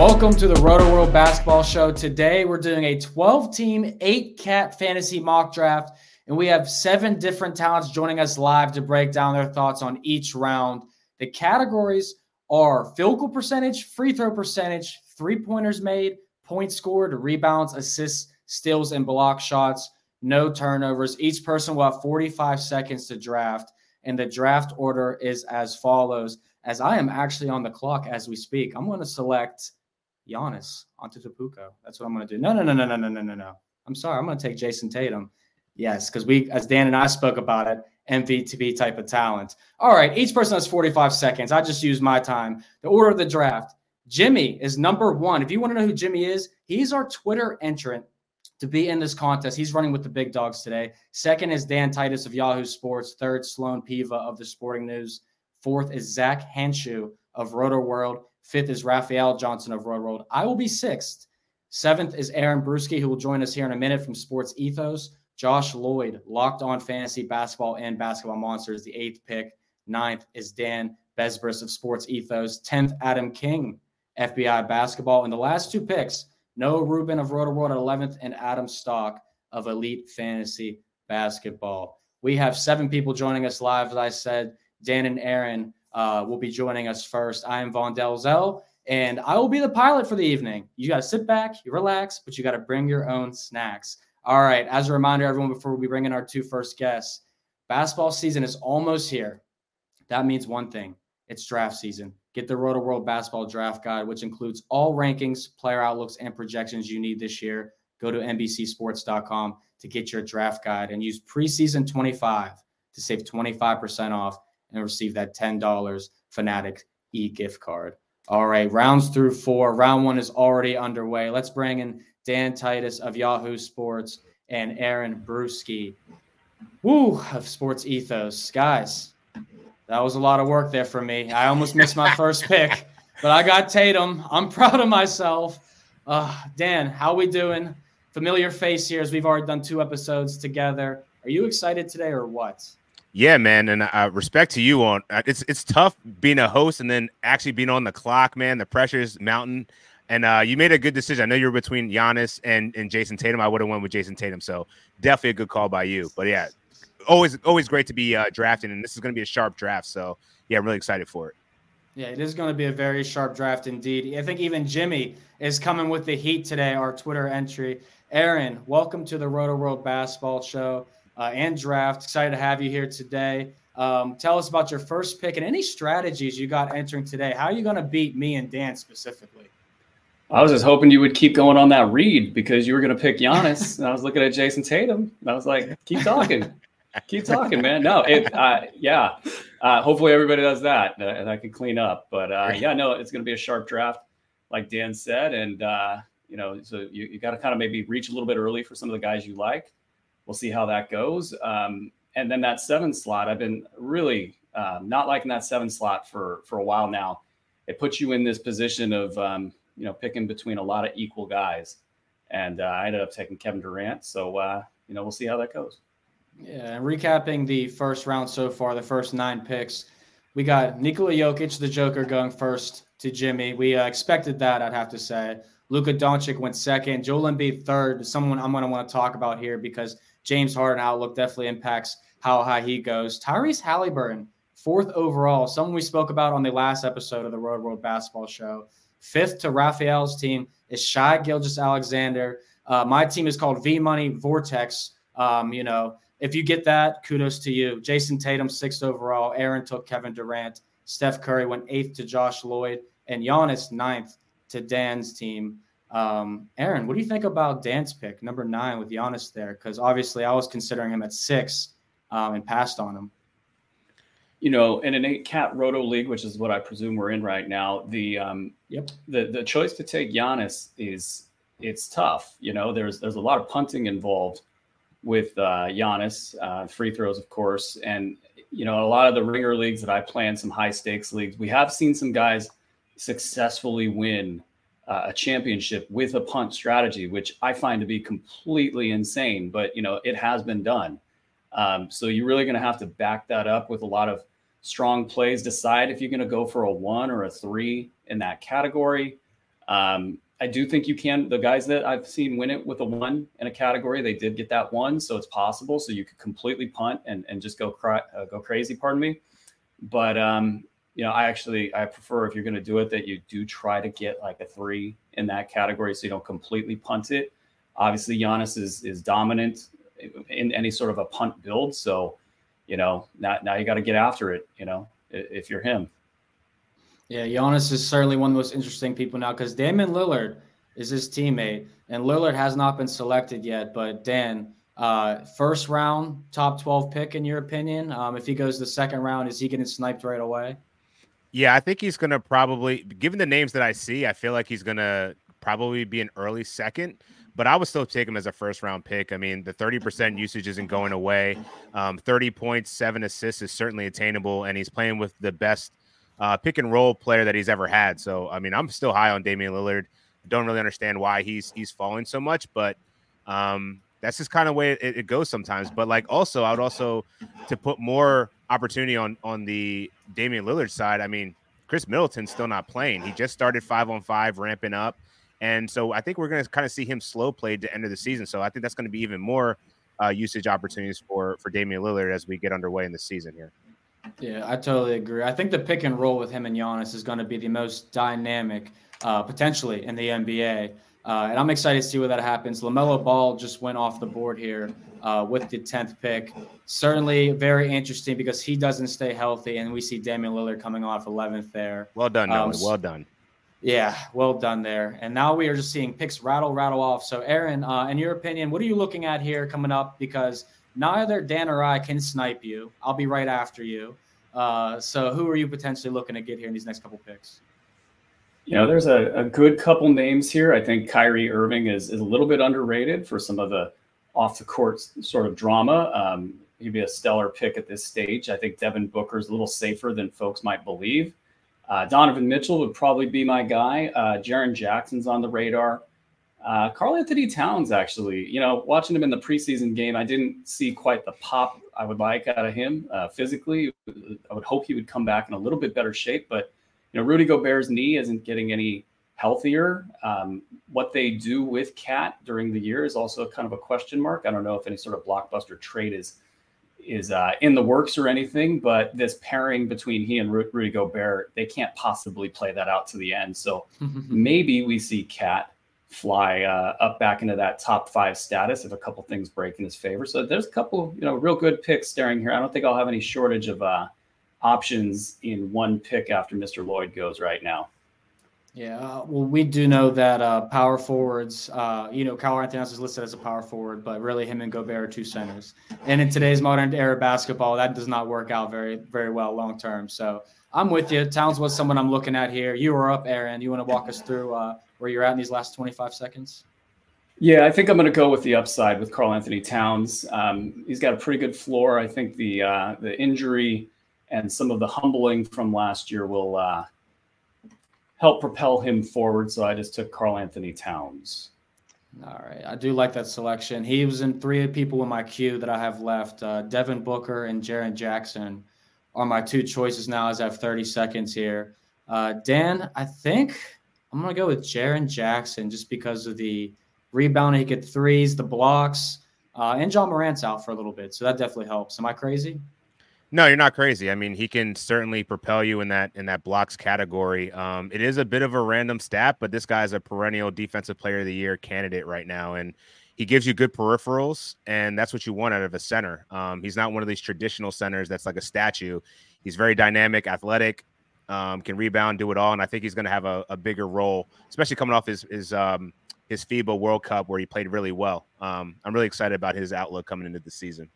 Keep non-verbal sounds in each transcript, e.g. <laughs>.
Welcome to the Roto World Basketball Show. Today we're doing a 12 team, eight cat fantasy mock draft, and we have seven different talents joining us live to break down their thoughts on each round. The categories are field goal percentage, free throw percentage, three pointers made, points scored, rebounds, assists, steals, and block shots, no turnovers. Each person will have 45 seconds to draft, and the draft order is as follows. As I am actually on the clock as we speak, I'm going to select Giannis Antetokounmpo. That's what I'm going to do. No, no, no, no, no, no, no, no, no. I'm sorry. I'm going to take Jayson Tatum. Yes, because we, as Dan and I spoke about it, MVP type of talent. All right, each person has 45 seconds. I just used my time. The order of the draft. Jimmy is number one. If you want to know who Jimmy is, he's our Twitter entrant to be in this contest. He's running with the big dogs today. Second is Dan Titus of Yahoo Sports. Third, Sloan Piva of the Sporting News. Fourth is Zach Henshu of Roto World. Fifth is Raphael Johnson of Roto World. I will be sixth. Seventh is Aaron Bruski, who will join us here in a minute from Sports Ethos. Josh Lloyd, locked on fantasy basketball and basketball monsters, the eighth pick. Ninth is Dan Besbris of Sports Ethos. Tenth, Adam King, FBI basketball. And the last two picks, Noah Rubin of Roto World at 11th and Adam Stock of Elite Fantasy Basketball. We have seven people joining us live, as I said. Dan and Aaron uh, will be joining us first. I am Vaughn Dalzell, and I will be the pilot for the evening. You got to sit back, you relax, but you got to bring your own snacks. All right. As a reminder, everyone, before we bring in our two first guests, basketball season is almost here. That means one thing it's draft season. Get the Roto World Basketball Draft Guide, which includes all rankings, player outlooks, and projections you need this year. Go to NBCSports.com to get your draft guide and use preseason 25 to save 25% off and receive that $10 Fanatic e gift card. All right, rounds through four. Round one is already underway. Let's bring in Dan Titus of Yahoo Sports and Aaron Bruski, woo, of Sports Ethos. Guys, that was a lot of work there for me. I almost missed my first pick, <laughs> but I got Tatum. I'm proud of myself. Uh, Dan, how we doing? Familiar face here as we've already done two episodes together. Are you excited today or what? Yeah, man, and uh, respect to you on uh, it's it's tough being a host and then actually being on the clock, man. The pressure is mountain, and uh, you made a good decision. I know you're between Giannis and and Jayson Tatum. I would have went with Jayson Tatum, so definitely a good call by you. But yeah, always always great to be uh, drafting, and this is going to be a sharp draft. So yeah, I'm really excited for it. Yeah, it is going to be a very sharp draft indeed. I think even Jimmy is coming with the heat today. Our Twitter entry, Aaron, welcome to the Roto World Basketball Show uh, and draft. Excited to have you here today. Um, tell us about your first pick and any strategies you got entering today. How are you going to beat me and Dan specifically? I was just hoping you would keep going on that read because you were going to pick Giannis, and I was looking at Jayson Tatum. And I was like, keep talking, keep talking, man. No, it, uh, yeah. Uh, hopefully everybody does that, uh, and I can clean up. But uh, yeah, no, it's going to be a sharp draft, like Dan said, and uh, you know, so you, you got to kind of maybe reach a little bit early for some of the guys you like. We'll see how that goes. Um, and then that seven slot, I've been really uh, not liking that seven slot for for a while now. It puts you in this position of um, you know picking between a lot of equal guys, and uh, I ended up taking Kevin Durant. So uh, you know we'll see how that goes. Yeah, and recapping the first round so far, the first nine picks, we got Nikola Jokic, the Joker, going first to Jimmy. We uh, expected that, I'd have to say. Luka Doncic went second. Joel Embiid third. Someone I'm going to want to talk about here because James Harden outlook definitely impacts how high he goes. Tyrese Halliburton, fourth overall. Someone we spoke about on the last episode of the Roto World Basketball Show. Fifth to Raphael's team is Shai Gilgeous-Alexander. Uh, my team is called V Money Vortex. Um, you know, if you get that, kudos to you. Jayson Tatum, sixth overall. Aaron took Kevin Durant. Steph Curry went eighth to Josh Lloyd, and Giannis ninth to Dan's team. Um, Aaron, what do you think about Dan's pick, number nine, with Giannis there? Because obviously, I was considering him at six um, and passed on him. You know, in an eight cat roto league, which is what I presume we're in right now, the um, yep the the choice to take Giannis is it's tough. You know, there's there's a lot of punting involved with uh, Giannis, uh, free throws, of course, and you know a lot of the ringer leagues that I play in, some high stakes leagues, we have seen some guys successfully win uh, a championship with a punt strategy, which I find to be completely insane. But you know, it has been done. Um, so you're really going to have to back that up with a lot of strong plays. Decide if you're going to go for a one or a three in that category. Um, I do think you can. The guys that I've seen win it with a one in a category, they did get that one, so it's possible. So you could completely punt and and just go cry, uh, go crazy. Pardon me. But um, you know, I actually I prefer if you're going to do it that you do try to get like a three in that category, so you don't completely punt it. Obviously, Giannis is is dominant in any sort of a punt build, so you know now now you got to get after it. You know, if you're him. Yeah, Giannis is certainly one of the most interesting people now because Damian Lillard is his teammate, and Lillard has not been selected yet. But Dan, uh, first round top twelve pick in your opinion? Um, if he goes the second round, is he getting sniped right away? Yeah, I think he's going to probably, given the names that I see, I feel like he's going to probably be an early second. But I would still take him as a first round pick. I mean, the 30% usage isn't going away. Um, 30 points, seven assists is certainly attainable. And he's playing with the best uh, pick and roll player that he's ever had. So, I mean, I'm still high on Damian Lillard. Don't really understand why he's he's falling so much, but um, that's just kind of way it, it, goes sometimes. But like also, I would also to put more opportunity on on the Damian Lillard side. I mean, Khris Middleton's still not playing. He just started five on five, ramping up, and so I think we're going to kind of see him slow play to end of the season. So I think that's going to be even more uh, usage opportunities for for Damian Lillard as we get underway in the season here. Yeah, I totally agree. I think the pick and roll with him and Giannis is going to be the most dynamic, uh, potentially in the NBA. Uh, and I'm excited to see where that happens. LaMelo Ball just went off the board here uh, with the 10th pick. Certainly very interesting because he doesn't stay healthy, and we see Damian Lillard coming off 11th there. Well done, Noah. Um, well done. Yeah, well done there. And now we are just seeing picks rattle, rattle off. So, Aaron, uh, in your opinion, what are you looking at here coming up? Because neither Dan or I can snipe you. I'll be right after you. Uh, so, who are you potentially looking to get here in these next couple picks? You know, there's a, a good couple names here. I think Kyrie Irving is, is a little bit underrated for some of the off the court sort of drama. Um, he'd be a stellar pick at this stage. I think Devin Booker is a little safer than folks might believe. Uh, Donovan Mitchell would probably be my guy. Uh, Jaren Jackson's on the radar. Uh, Karl-Anthony Towns, actually, you know, watching him in the preseason game, I didn't see quite the pop I would like out of him uh, physically. I would hope he would come back in a little bit better shape, but you know, Rudy Gobert's knee isn't getting any healthier. Um, what they do with KAT during the year is also kind of a question mark. I don't know if any sort of blockbuster trade is is uh, in the works or anything, but this pairing between he and Rudy Gobert, they can't possibly play that out to the end. So <laughs> maybe we see KAT fly uh, up back into that top five status if a couple things break in his favor. So there's a couple, you know, real good picks staring here. I don't think I'll have any shortage of uh, options in one pick after Mr. Lloyd goes right now. Yeah, uh, well, we do know that uh, power forwards, uh, you know, Karl-Anthony is listed as a power forward, but really him and Gobert are two centers. And in today's modern era basketball, that does not work out very, very well long term. So I'm with you. Towns was someone I'm looking at here. You were up, Aaron. You want to walk us through uh, where you're at in these last 25 seconds? Yeah, I think I'm going to go with the upside with Karl-Anthony Towns. Um, he's got a pretty good floor. I think the uh, the injury and some of the humbling from last year will uh, help propel him forward. So I just took Karl-Anthony Towns. All right. I do like that selection. He was in three people in my queue that I have left. Uh, Devin Booker and Jaren Jackson are my two choices now as I have 30 seconds here. Uh, Dan, I think I'm gonna go with Jaren Jackson just because of the rebound. He get threes, the blocks, uh, and Ja Morant's out for a little bit, so that definitely helps. Am I crazy? No, you're not crazy. I mean, he can certainly propel you in that in that blocks category. Um, it is a bit of a random stat, but this guy's a perennial defensive player of the year candidate right now, and he gives you good peripherals, and that's what you want out of a center. Um, he's not one of these traditional centers that's like a statue. He's very dynamic, athletic, um, can rebound, do it all, and I think he's going to have a, a, bigger role, especially coming off his his um, his FIBA World Cup where he played really well. Um, I'm really excited about his outlook coming into the season.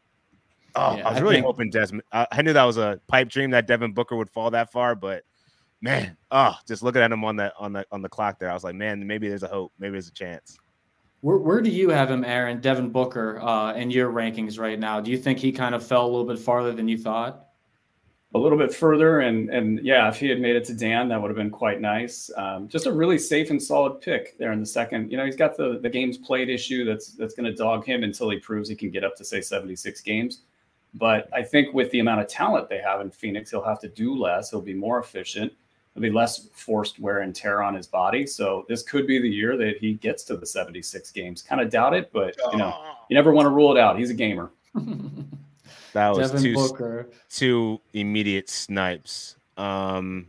Oh, yeah, I was really think... hoping Desmond. I knew that was a pipe dream that Devin Booker would fall that far, but man, oh, just looking at him on the on the on the clock there, I was like, man, maybe there's a hope, maybe there's a chance. Where, where do you have him, Aaron, Devin Booker, uh, in your rankings right now? Do you think he kind of fell a little bit farther than you thought? A little bit further, and and yeah, if he had made it to Dan, that would have been quite nice. Um, just a really safe and solid pick there in the second. You know, he's got the the games played issue that's that's going to dog him until he proves he can get up to say 76 games. But I think with the amount of talent they have in Phoenix, he'll have to do less. He'll be more efficient. There'll be less forced wear and tear on his body. So this could be the year that he gets to the 76 games. Kind of doubt it, but you know, you never want to rule it out. He's a gamer. <laughs> that was Devin two, Booker. two immediate snipes. Um,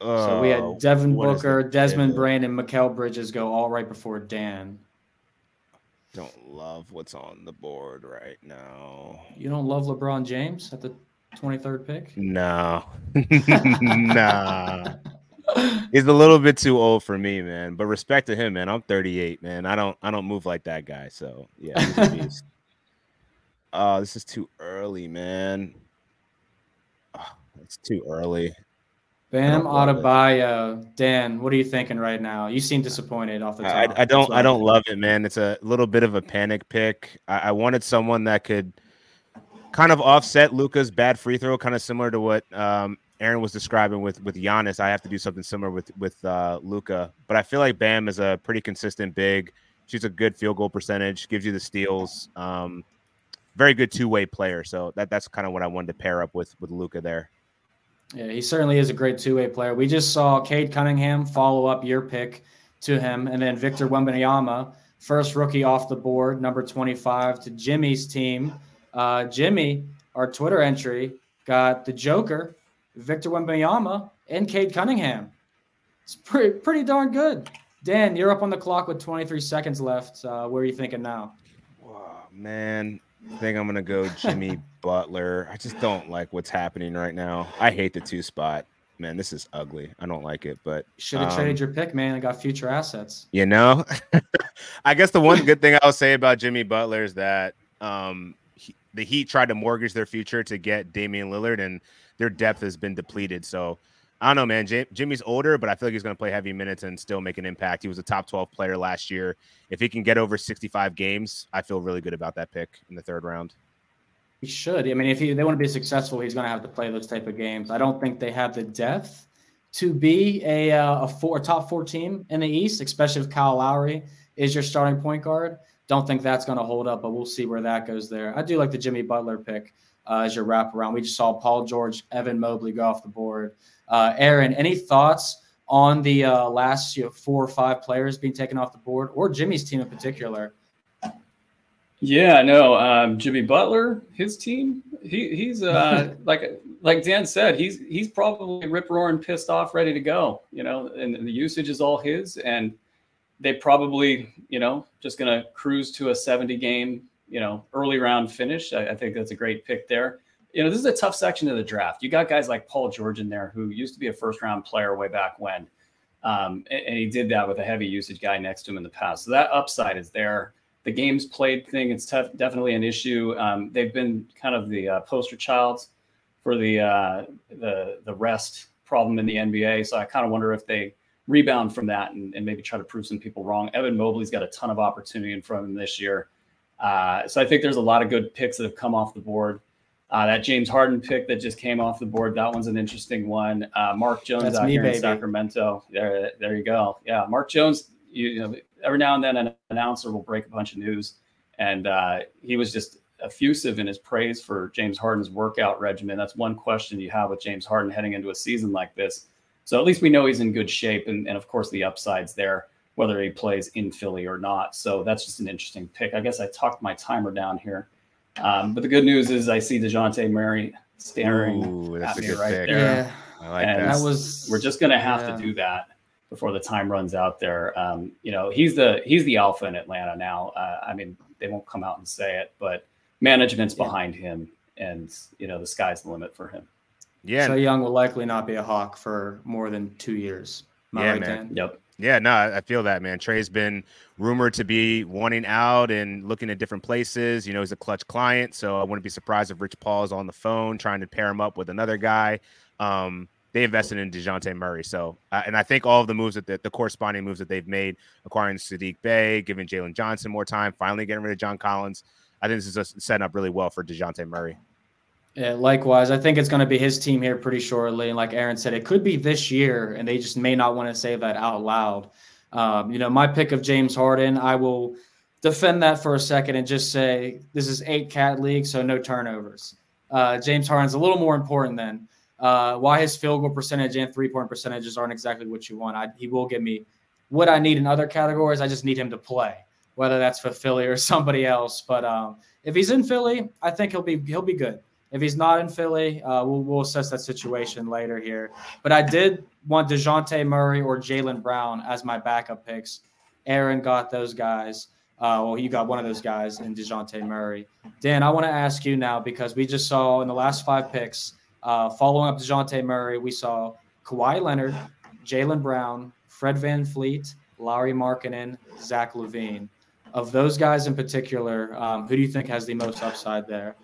so we had oh, Devin Booker, Desmond Brandon, Mikal Bridges go all right before Dan. Don't love what's on the board right now. You don't love LeBron James at the 23rd pick? No. <laughs> <laughs> nah. He's a little bit too old for me, man. But respect to him, man. I'm 38, man. I don't I don't move like that guy. So yeah, Oh, <laughs> this is too early, man. Oh, it's too early. Bam Adebayo. Dan, what are you thinking right now? You seem disappointed off the top. I, I don't I don't love it, man. It's a little bit of a panic pick. I, I wanted someone that could – kind of offset Luka's bad free throw, kind of similar to what um, Aaron was describing with with Giannis. I have to do something similar with with uh, Luka, but I feel like Bam is a pretty consistent big. She's a good field goal percentage, gives you the steals. Um, very good two way player. So that that's kind of what I wanted to pair up with with Luka there. Yeah, he certainly is a great two way player. We just saw Cade Cunningham follow up your pick to him, and then Victor Wembanyama, first rookie off the board, number twenty five to Jimmy's team. Uh, Jimmy, our Twitter entry, got the Joker, Victor Wembanyama, and Cade Cunningham. It's pretty pretty darn good. Dan, you're up on the clock with 23 seconds left. Uh, where are you thinking now? Wow, man, I think I'm gonna go Jimmy <laughs> Butler. I just don't like what's happening right now. I hate the two spot. Man, this is ugly. I don't like it, but should have um, traded your pick, man. I got future assets. You know, <laughs> I guess the one good thing I'll say about Jimmy Butler is that um, the Heat tried to mortgage their future to get Damian Lillard, and their depth has been depleted. So I don't know, man. J- Jimmy's older, but I feel like he's going to play heavy minutes and still make an impact. He was a top 12 player last year. If he can get over 65 games, I feel really good about that pick in the third round. He should. I mean, if he, they want to be successful, he's going to have to play those type of games. I don't think they have the depth to be a, uh, a four a top four team in the East, especially if Kyle Lowry is your starting point guard. Don't think that's going to hold up, but we'll see where that goes there. I do like the Jimmy Butler pick uh, as your wraparound. We just saw Paul George, Evan Mobley go off the board. Uh, Aaron, any thoughts on the uh, last you know, four or five players being taken off the board, or Jimmy's team in particular? Yeah, no, um, Jimmy Butler, his team, he, he's uh, <laughs> like like Dan said, he's he's probably rip roaring, pissed off, ready to go. You know, and the usage is all his, and they probably, you know, just going to cruise to a 70 game, you know, early round finish. I, I, think that's a great pick there. You know, this is a tough section of the draft. You got guys like Paul George in there who used to be a first round player way back when. Um, and, and, he did that with a heavy usage guy next to him in the past. So that upside is there. The games played thing, it's tough, definitely an issue. Um, they've been kind of the uh, poster childs for the, uh, the, the rest problem in the NBA. So I kind of wonder if they, rebound from that and, and maybe try to prove some people wrong. Evan Mobley's got a ton of opportunity in front of him this year. Uh, so I think there's a lot of good picks that have come off the board. Uh, that James Harden pick that just came off the board, that one's an interesting one. Uh, Mark Jones That's out me, here baby. in Sacramento. There, there you go. Yeah, Mark Jones. You, you, know, every now and then an announcer will break a bunch of news, and uh, he was just effusive in his praise for James Harden's workout regimen. That's one question you have with James Harden heading into a season like this. So at least we know he's in good shape, and, and of course the upsides there, whether he plays in Philly or not. So that's just an interesting pick. I guess I talked my timer down here, um, but the good news is I see Dejounte Murray staring Ooh, that's at a me good right pick. there. Yeah, I like And that. that was. We're just gonna have Yeah. to do that before the time runs out there. Um, you know, he's the he's the alpha in Atlanta now. Uh, I mean, they won't come out and say it, but management's Yeah. behind him, and you know, the sky's the limit for him. yeah, Trae Young will likely not be a Hawk for more than two years. Yeah, right, man. Dan? Yep. Yeah, no, I I feel that, man. Trae's been rumored to be wanting out and looking at different places. You know, he's a Klutch client, so I wouldn't be surprised if Rich Paul is on the phone trying to pair him up with another guy. Um, they invested in Dejounte Murray, so uh, and I think all of the moves that the, the corresponding moves that they've made, acquiring Saddiq Bey, giving Jalen Johnson more time, finally getting rid of John Collins. I think this is setting up really well for Dejounte Murray. Yeah, likewise. I think it's going to be his team here pretty shortly. And like Aaron said, it could be this year, and they just may not want to say that out loud. Um, you know, my pick of James Harden, I will defend that for a second and just say this is eight cat league, so no turnovers. Uh, James Harden's a little more important than uh, why his field goal percentage and three point percentages aren't exactly what you want. I, he will give me what I need in other categories. I just need him to play, whether that's for Philly or <laughs> somebody else. But um, if he's in Philly, I think he'll be he'll be good. If he's not in Philly, uh, we'll, we'll assess that situation later here. But I did want Dejounte Murray or Jaylen Brown as my backup picks. Aaron got those guys. Uh, well, you got one of those guys in Dejounte Murray. Dan, I want to ask you now because we just saw in the last five picks, uh, following up Dejounte Murray, we saw Kawhi Leonard, Jaylen Brown, Fred Van Fleet, Lauri Markkanen, Zach LaVine. Of those guys in particular, um, who do you think has the most upside there?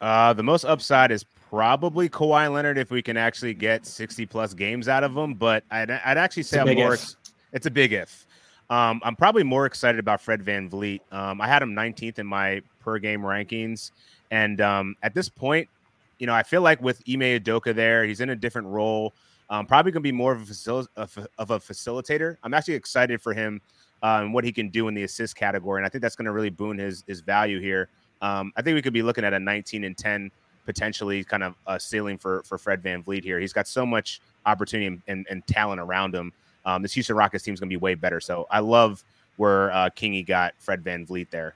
Uh, the most upside is probably Kawhi Leonard if we can actually get 60 plus games out of him. But I'd, I'd actually say I'm more. Ex- it's a big if. Um, I'm probably more excited about Fred VanVleet. Um, I had him 19th in my per game rankings. And um, at this point, you know, I feel like with Ime Udoka there, he's in a different role. Um, probably going to be more of a, facil- of a- facilitator. I'm actually excited for him uh, and what he can do in the assist category. And I think that's going to really boon his, his value here. Um, I think we could be looking at a 19 and 10 potentially kind of a ceiling for for Fred VanVleet here. He's got so much opportunity and, and, and talent around him. Um, this Houston Rockets team is going to be way better. So I love where uh, Kingy got Fred VanVleet there.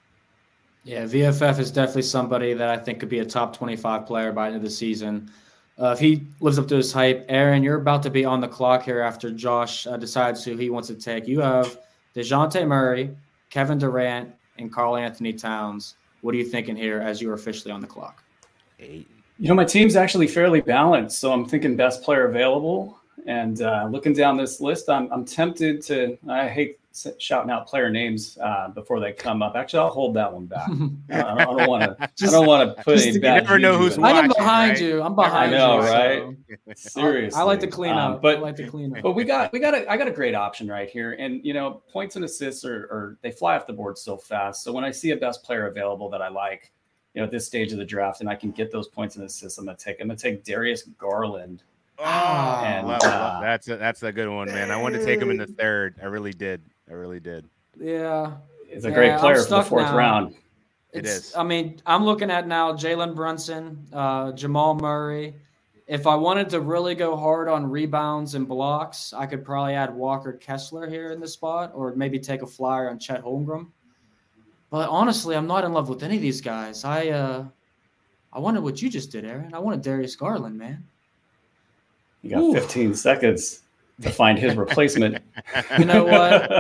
Yeah, VFF is definitely somebody that I think could be a top 25 player by the end of the season. Uh, if he lives up to his hype, Aaron, you're about to be on the clock here after Josh uh, decides who he wants to take. You have Dejounte Murray, Kevin Durant, and Karl-Anthony Towns. What are you thinking here as you are officially on the clock? Eight. You know, my team's actually fairly balanced, so I'm thinking best player available. And uh, looking down this list, I'm, I'm tempted to. I hate s- shouting out player names uh, before they come up. Actually, I'll hold that one back. <laughs> I don't- I don't want to. I don't want to put just any you bad never know who's in I'm behind right? you. I'm behind I know, you. right? so- <laughs> Seriously, I like to clean Um, up. but I like to clean up. but we got we got a I got a great option right here, and you know points and assists are, are they fly off the board so fast. So when I see a best player available that I like, you know at this stage of the draft, and I can get those points and assists, I'm gonna take I'm gonna take Darius Garland. Oh, And, love- love- uh, that's a, that's a good one, man. I wanted to take him in the third. I really did. I really did. yeah. It's a Yeah, great player for the fourth now. round. It It's. I mean, I'm looking at now Jalen Brunson, uh, Jamal Murray. If I wanted to really go hard on rebounds and blocks, I could probably add Walker Kessler here in the spot, or maybe take a flyer on Chet Holmgren. But honestly, I'm not in love with any of these guys. I uh, I wanted what you just did, Aaron. I wanted Darius Garland, man. You got Ooh. 15 seconds to find his replacement. <laughs> You know what?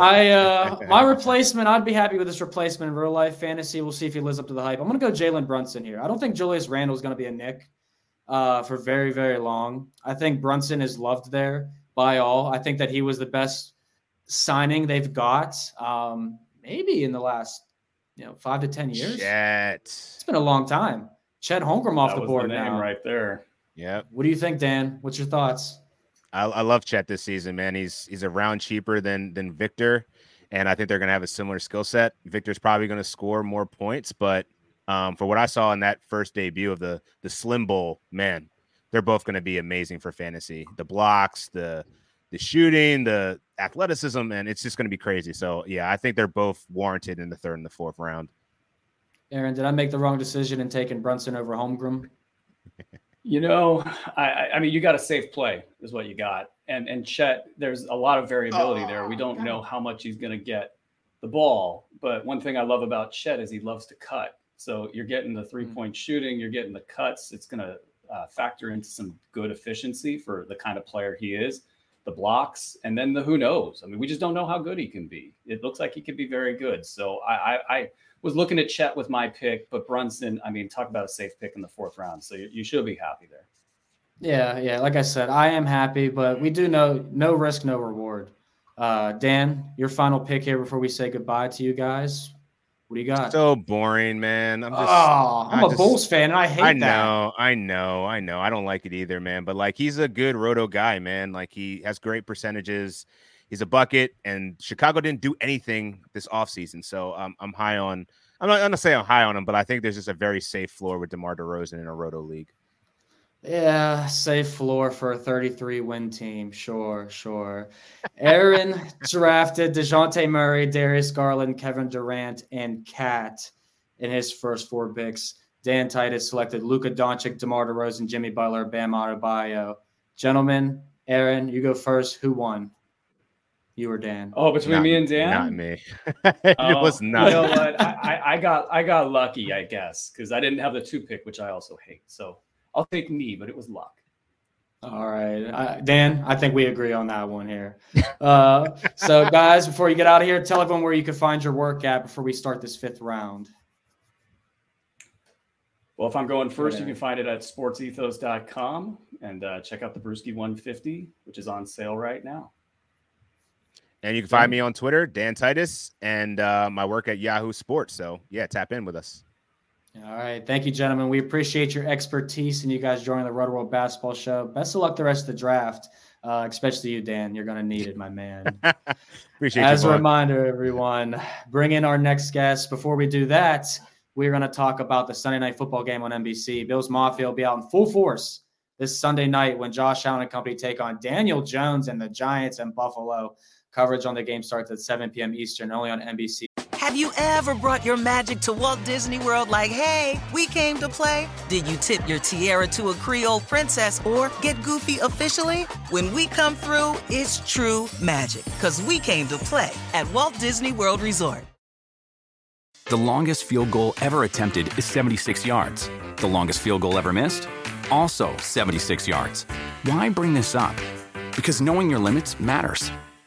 I uh, <laughs> my replacement, I'd be happy with this replacement in real life fantasy. We'll see if he lives up to the hype. I'm gonna go Jalen Brunson here. I don't think Julius Randle is gonna be a Knick uh, for very very long. I think Brunson is loved there by all. I think that he was the best signing they've got, um, maybe in the last you know five to ten years. Shit. It's been a long time. Chet Holmgren off that the was board the name now. right there. Yeah. What do you think, Dan? What's your thoughts? I, I love Chet this season, man. He's he's a round cheaper than than Victor, and I think they're gonna have a similar skill set. Victor's probably gonna score more points, but um, for what I saw in that first debut of the the Slim Bowl, man, they're both gonna be amazing for fantasy. The blocks, the the shooting, the athleticism, and it's just gonna be crazy. So yeah, I think they're both warranted in the third and the fourth round. Aaron, did I make the wrong decision in taking Brunson over Holmgren? <laughs> You know, I, I mean, you got a safe play is what you got, and and Chet, there's a lot of variability oh, there. We don't God. know how much he's going to get the ball, but one thing I love about Chet is he loves to cut. So you're getting the three point mm-hmm. shooting, you're getting the cuts. It's going to uh, factor into some good efficiency for the kind of player he is. The blocks, and then the who knows. I mean, we just don't know how good he can be. It looks like he could be very good. So I, I, I was looking at Chet with my pick, but Brunson, I mean, talk about a safe pick in the fourth round. So you, you should be happy there. Yeah, yeah. Like I said, I am happy, but we do know no risk, no reward. Uh, Dan, your final pick here before we say goodbye to you guys. What do you got? So boring, man. I'm just. Oh, I'm I a just, Bulls fan, and I hate that. I that. know, I know, I know. I don't like it either, man. But like, he's a good roto guy, man. Like, he has great percentages he's a bucket, and Chicago didn't do anything this offseason. So um, I'm high on. I'm not going to say I'm high on him, but I think there's just a very safe floor with DeMar DeRozan in a roto league. Yeah, safe floor for a 33 win team. Sure, sure. Aaron <laughs> drafted Dejounte Murray, Darius Garland, Kevin Durant, and KAT in his first four picks. Dan Titus selected Luka Doncic, DeMar DeRozan, Jimmy Butler, Bam Adebayo. Gentlemen, Aaron, you go first. Who won? You or Dan? Oh, between not, me and Dan? Not me. <laughs> it oh, was not. You know what? I, I got I got lucky, I guess, because I didn't have the two pick, which I also hate. So I'll take me, but it was luck. All right, uh, Dan. I think we agree on that one here. Uh, so, <laughs> guys, before you get out of here, tell everyone where you can find your work at before we start this fifth round. Well, if I'm going first, you can find it at sportsethos.com and uh, check out the Bruski 150, which is on sale right now. And you can find me on Twitter, Dan Titus, and uh, my work at Yahoo Sports. So yeah, tap in with us. All right. Thank you, gentlemen. We appreciate your expertise and you guys joining the Roto World Basketball Show. Best of luck the rest of the draft, uh, especially you, Dan. You're going to need it, my man. <laughs> appreciate As you, a reminder, everyone, bring in our next guest. Before we do that, we're going to talk about the Sunday night football game on NBC. Bills Mafia will be out in full force this Sunday night when Josh Allen and company take on Daniel Jones and the Giants in Buffalo. Coverage on the game starts at 7 p.m. Eastern, only on NBC. Have you ever brought your magic to Walt Disney World like, hey, we came to play? Did you tip your tiara to a Creole princess or get goofy officially? When we come through, it's true magic because we came to play at Walt Disney World Resort. The longest field goal ever attempted is 76 yards. The longest field goal ever missed? Also 76 yards. Why bring this up? Because knowing your limits matters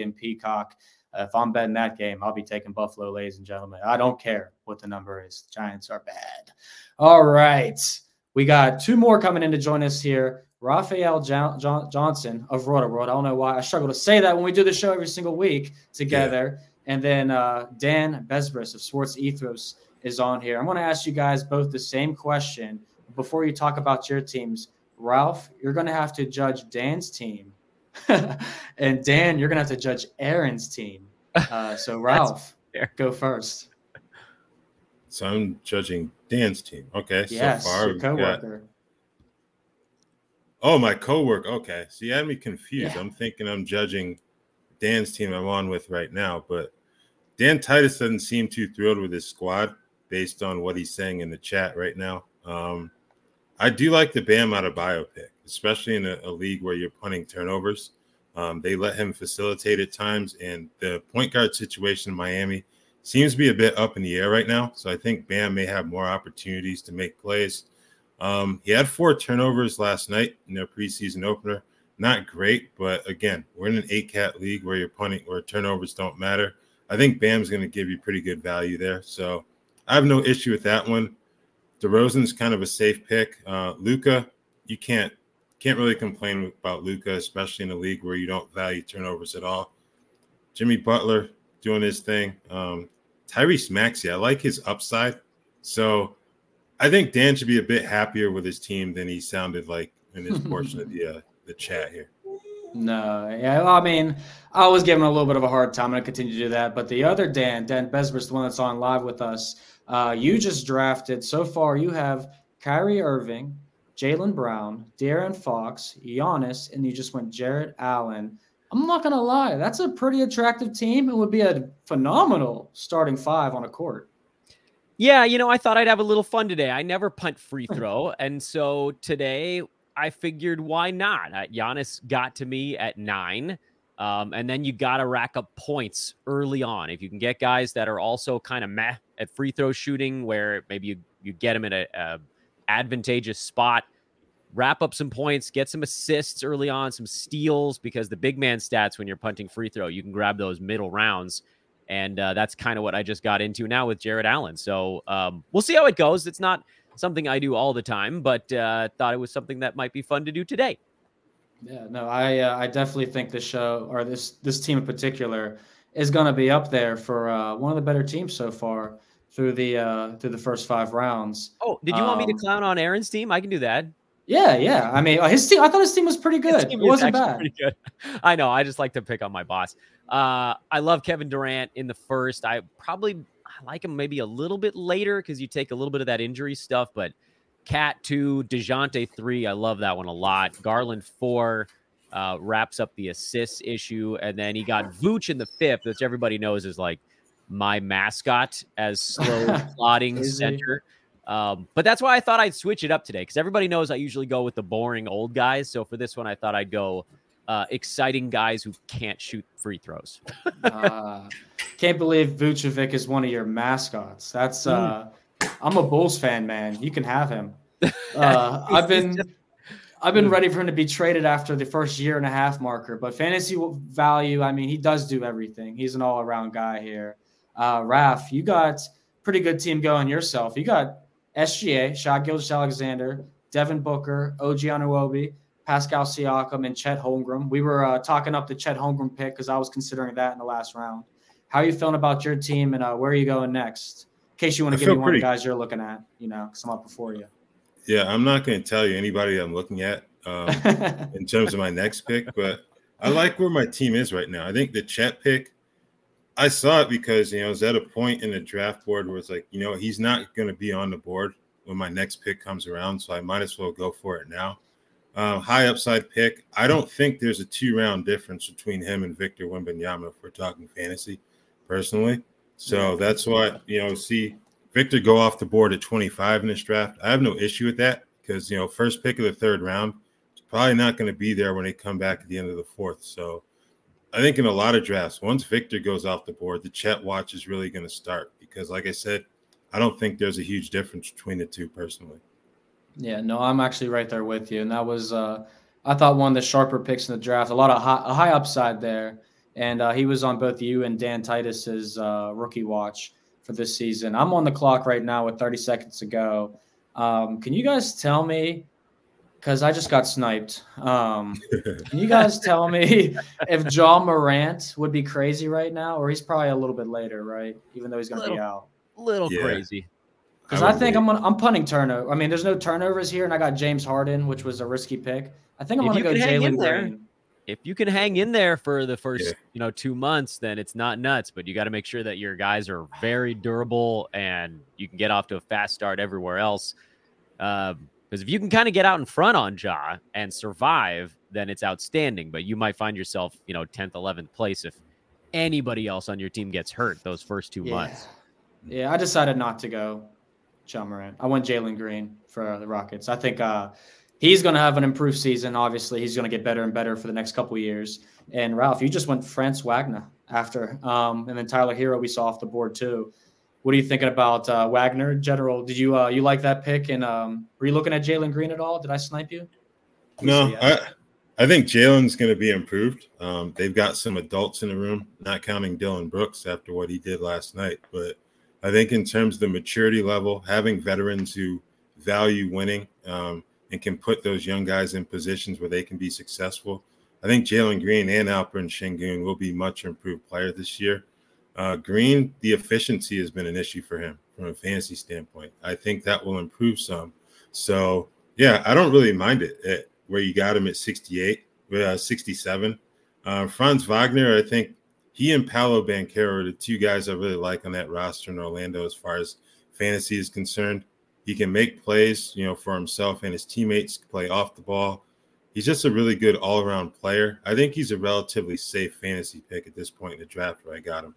in Peacock. Uh, if I'm betting that game, I'll be taking Buffalo, ladies and gentlemen. I don't care what the number is. The Giants are bad. All right. We got two more coming in to join us here. Raphael John- John- Johnson of Roto World. I don't know why I struggle to say that when we do the show every single week together. Yeah. And then uh, Dan Besbris of Sports Ethos is on here. I'm going to ask you guys both the same question before you talk about your teams. Ralph, you're going to have to judge Dan's team <laughs> and Dan, you're gonna have to judge Aaron's team. <laughs> Uh, so Ralph, go first. So I'm judging Dan's team. Okay. Yes, so far, your coworker. Got... Oh, my coworker. Okay. So you had me confused. Yeah. I'm thinking I'm judging Dan's team I'm on with right now, but Dan Titus doesn't seem too thrilled with his squad based on what he's saying in the chat right now. Um, I do like the Bam Adebayo pick, especially in a, a league where you're punting turnovers. Um, they let him facilitate at times, and the point guard situation in Miami seems to be a bit up in the air right now. So I think Bam may have more opportunities to make plays. Um, he had four turnovers last night in their preseason opener. not great, but again, we're in an eight cat league where you're punting where turnovers don't matter. I think Bam's going to give you pretty good value there. So I have no issue with that one. DeRozan's kind of a safe pick. Uh, Luka, you can't can't really complain about Luka, especially in a league where you don't value turnovers at all. Jimmy Butler doing his thing. Um, Tyrese Maxey, I like his upside. So I think Dan should be a bit happier with his team than he sounded like in this <laughs> portion of the uh, the chat here. No, yeah, well, I mean, I was giving a little bit of a hard time. I'm going to continue to do that. But the other Dan, Dan Besbris, the one that's on live with us, uh, you just drafted so far. You have Kyrie Irving, Jaylen Brown, De'Aaron Fox, Giannis, and you just went Jarrett Allen. I'm not going to lie, that's a pretty attractive team. It would be a phenomenal starting five on a court. Yeah, you know, I thought I'd have a little fun today. I never punt free <laughs> throw. and so today I figured why not? Uh, Giannis got to me at nine. Um, and then you got to rack up points early on. If you can get guys that are also kind of meh at free throw shooting, where maybe you, you get them at a, a advantageous spot, wrap up some points, get some assists early on, some steals, because the big man stats when you're punting free throw, you can grab those middle rounds. And uh, that's kind of what I just got into now with Jarrett Allen. So um, we'll see how it goes. It's not something I do all the time, but uh, thought it was something that might be fun to do today. Yeah, no, I uh, I definitely think this show or this this team in particular is going to be up there for uh, one of the better teams so far through the uh, through the first five rounds. Oh, did you um, want me to um, clown on Aaron's team? I can do that. Yeah, yeah. I mean, his team. I thought his team was pretty good. It wasn't bad. Pretty good. <laughs> I know. I just like to pick on my boss. Uh, I love Kevin Durant in the first. I probably I like him maybe a little bit later because you take a little bit of that injury stuff. But KAT two, Dejounte three. I love that one a lot. Garland four. Uh, wraps up the assists issue, and then he got Vooch in the fifth, which everybody knows is like my mascot as slow <laughs> plodding center. Um, but that's why I thought I'd switch it up today because everybody knows I usually go with the boring old guys. So for this one, I thought I'd go uh, exciting guys who can't shoot free throws. <laughs> uh, can't believe Vucevic is one of your mascots. That's hmm. uh, I'm a Bulls fan, man. You can have him. <laughs> Uh, I've been I've been hmm. ready for him to be traded after the first year and a half marker. But fantasy value, I mean, he does do everything. He's an all around guy here. Uh, Raf, you got pretty good team going yourself. You got SGA, Shai Gilgeous-Alexander, Devin Booker, OG Anunoby, Pascal Siakam, and Chet Holmgren. We were uh, talking up the Chet Holmgren pick because I was considering that in the last round. How are you feeling about your team and uh, where are you going next? In case you want to give me one of the guys you're looking at, you know, because I'm up before you. Yeah, I'm not going to tell you anybody I'm looking at um, <laughs> in terms of my next pick, but I like where my team is right now. I think the Chet pick I saw it because you know I was at a point in the draft board where it's like you know he's not going to be on the board when my next pick comes around, so I might as well go for it now. Uh, high upside pick. I don't think there's a two round difference between him and Victor Wembanyama if we're talking fantasy, personally. So that's why you know see Victor go off the board at 25 in this draft. I have no issue with that because you know first pick of the third round, it's probably not going to be there when they come back at the end of the fourth. So I think in a lot of drafts, once Victor goes off the board, the Chet watch is really going to start because, like I said, I don't think there's a huge difference between the two personally. Yeah, no, I'm actually right there with you, and that was uh, I thought one of the sharper picks in the draft. A lot of high, high upside there, and uh, he was on both you and Dan Titus's uh, rookie watch for this season. I'm on the clock right now with 30 seconds to go. Um, can you guys tell me because I just got sniped. Um, <laughs> can you guys tell me <laughs> if Ja Morant would be crazy right now, or he's probably a little bit later, right? Even though he's going to be out. A little yeah. crazy. Because I, I, think I'm gonna, I'm punting turnover. I mean, there's no turnovers here, and I got James Harden, which was a risky pick. I think I'm going to go Jalen Green. If you can hang in there for the first, yeah. you know, two months, then it's not nuts. But you got to make sure that your guys are very durable and you can get off to a fast start everywhere else. Um, because if you can kind of get out in front on Ja and survive, then it's outstanding. But you might find yourself, you know, 10th, 11th place if anybody else on your team gets hurt those first two yeah. months. Yeah, I decided not to go Ja Morant. I went Jalen Green for the Rockets. I think uh, he's going to have an improved season. Obviously, he's going to get better and better for the next couple years. And Ralph, you just went Franz Wagner after, um, and then Tyler Herro we saw off the board too. What are you thinking about uh, Wagner general? Did you uh, you like that pick? And um, were you looking at Jalen Green at all? Did I snipe you? No, I I think Jalen's going to be improved. Um, they've got some adults in the room, not counting Dillon Brooks after what he did last night. But I think in terms of the maturity level, having veterans who value winning um, and can put those young guys in positions where they can be successful, I think Jalen Green and Alperen Sengun will be much improved player this year. Uh, Green, the efficiency has been an issue for him from a fantasy standpoint. I think that will improve some. So, yeah, I don't really mind it where you got him at 68, uh, 67. Uh, Franz Wagner, I think he and Paolo Banchero are the two guys I really like on that roster in Orlando as far as fantasy is concerned. He can make plays, you know, for himself and his teammates, play off the ball. He's just a really good all around player. I think he's a relatively safe fantasy pick at this point in the draft where I got him.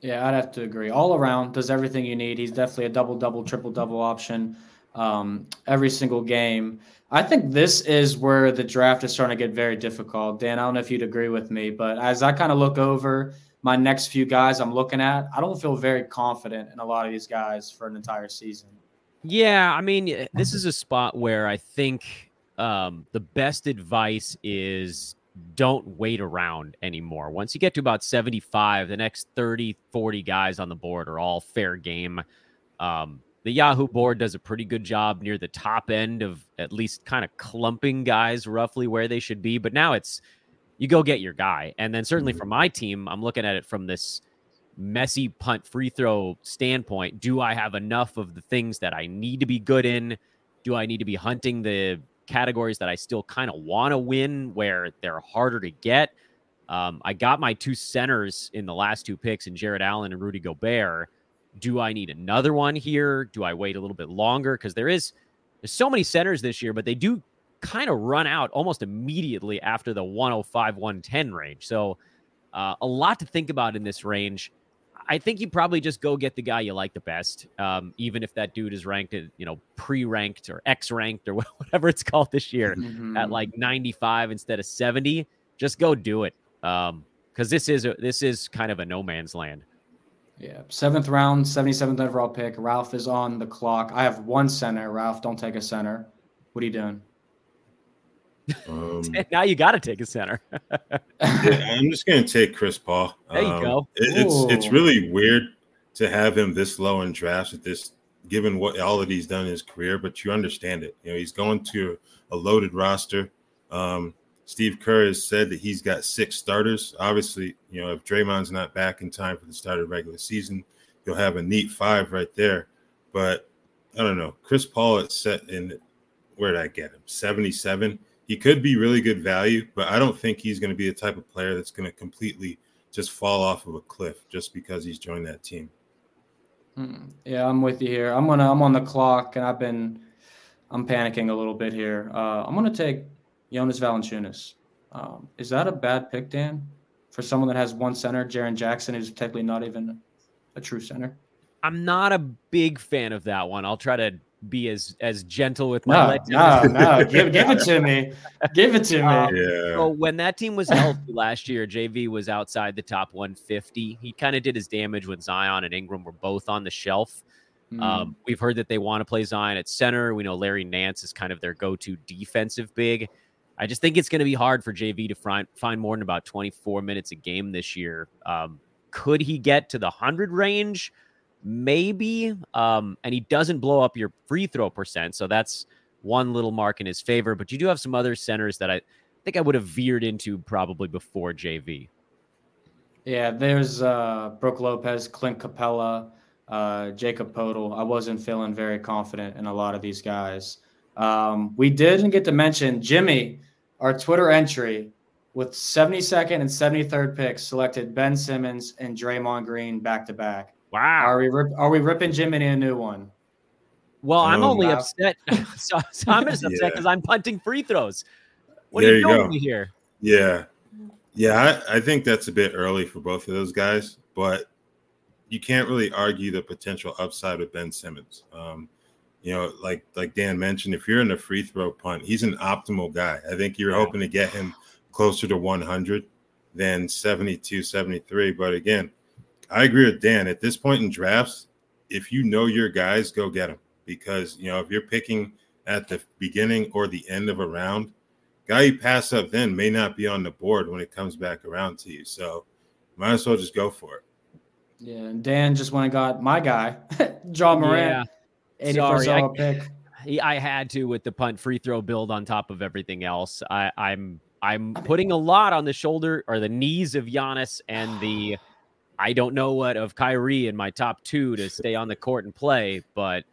Yeah, I'd have to agree. All around, does everything you need. He's definitely a double, double, triple, double option um, every single game. I think this is where the draft is starting to get very difficult. Dan, I don't know if you'd agree with me, but as I kind of look over my next few guys I'm looking at, I don't feel very confident in a lot of these guys for an entire season. Yeah, I mean, this is a spot where I think um, the best advice is don't wait around anymore. Once you get to about 75, the next 30, 40 guys on the board are all fair game. Um, the Yahoo board does a pretty good job near the top end of at least kind of clumping guys roughly where they should be. But now it's you go get your guy. And then certainly mm-hmm. from my team, I'm looking at it from this messy punt free throw standpoint. Do I have enough of the things that I need to be good in? Do I need to be hunting the categories that I still kind of want to win where they're harder to get. Um, I got my two centers in the last two picks in Jarrett Allen and Rudy Gobert. Do I need another one here? Do I wait a little bit longer? Because there is there's so many centers this year, but they do kind of run out almost immediately after the 105 110 range. So uh, a lot to think about in this range. I think you probably just go get the guy you like the best, um, even if that dude is ranked, at, you know, pre-ranked or X-ranked or <laughs> whatever it's called this year mm-hmm. at like 95 instead of 70. Just go do it, because um, this is a, this is kind of a no man's land. Yeah, seventh round, 77th overall pick. Ralph is on the clock. I have one center. Ralph, don't take a center. What are you doing? Um, <laughs> now you got to take a center. yeah, <laughs> I'm just going to take Chris Paul. There you um, go. It, it's it's really weird to have him this low in drafts at this, given what all that he's done in his career. But you understand it. You know, he's going to a loaded roster. Um, Steve Kerr has said that he's got six starters. Obviously, you know, if Draymond's not back in time for the start of regular season, you'll have a neat five right there. But I don't know. Chris Paul is set in where did I get him? 77 he could be really good value, but I don't think he's going to be the type of player that's going to completely just fall off of a cliff just because he's joined that team. Hmm. Yeah, I'm with you here. I'm gonna I'm on the clock, and I've been I'm panicking a little bit here. Uh, I'm gonna take Jonas Valanciunas. Um, is that a bad pick, Dan, for someone that has one center, Jaren Jackson, who's technically not even a true center? I'm not a big fan of that one. I'll try to be as as gentle with my no, no, no. give, give it to me. Give it to me. Um, yeah. So when that team was healthy last year, JV was outside the top 150. He kind of did his damage when Zion and Ingram were both on the shelf. Mm. Um, we've heard that they want to play Zion at center. We know Larry Nance is kind of their go-to defensive big. I just think it's going to be hard for JV to find find more than about 24 minutes a game this year. Um, could he get to the 100 range? Maybe. Um, and he doesn't blow up your free throw percent. So that's one little mark in his favor. But you do have some other centers that I think I would have veered into probably before JV. Yeah, there's uh, Brook Lopez, Clint Capela, uh, Jakob Poeltl. I wasn't feeling very confident in a lot of these guys. Um, we didn't get to mention Jimmy, our Twitter entry with 72nd and 73rd picks selected Ben Simmons and Draymond Green back to back. Wow. Are we rip, are we ripping Jimmy a new one? Well, I'm oh, only wow. upset. <laughs> so, so, I'm just upset because yeah. I'm punting free throws. What there are you doing here? Yeah. Yeah, I, I think that's a bit early for both of those guys, but you can't really argue the potential upside with Ben Simmons. Um, you know, like like Dan mentioned, if you're in a free throw punt, he's an optimal guy. I think you're hoping to get him closer to 100 than 72, 73. But again, I agree with Dan. At this point in drafts, if you know your guys, go get them because you know if you're picking at the beginning or the end of a round, guy you pass up then may not be on the board when it comes back around to you. So might as well just go for it. Yeah, and Dan just went and got my guy, <laughs> Ja Morant. Yeah. Sorry, I, pick. I had to with the punt free throw build on top of everything else. I, I'm I'm putting a lot on the shoulder or the knees of Giannis and the I don't know what of Kyrie in my top two to stay on the court and play, but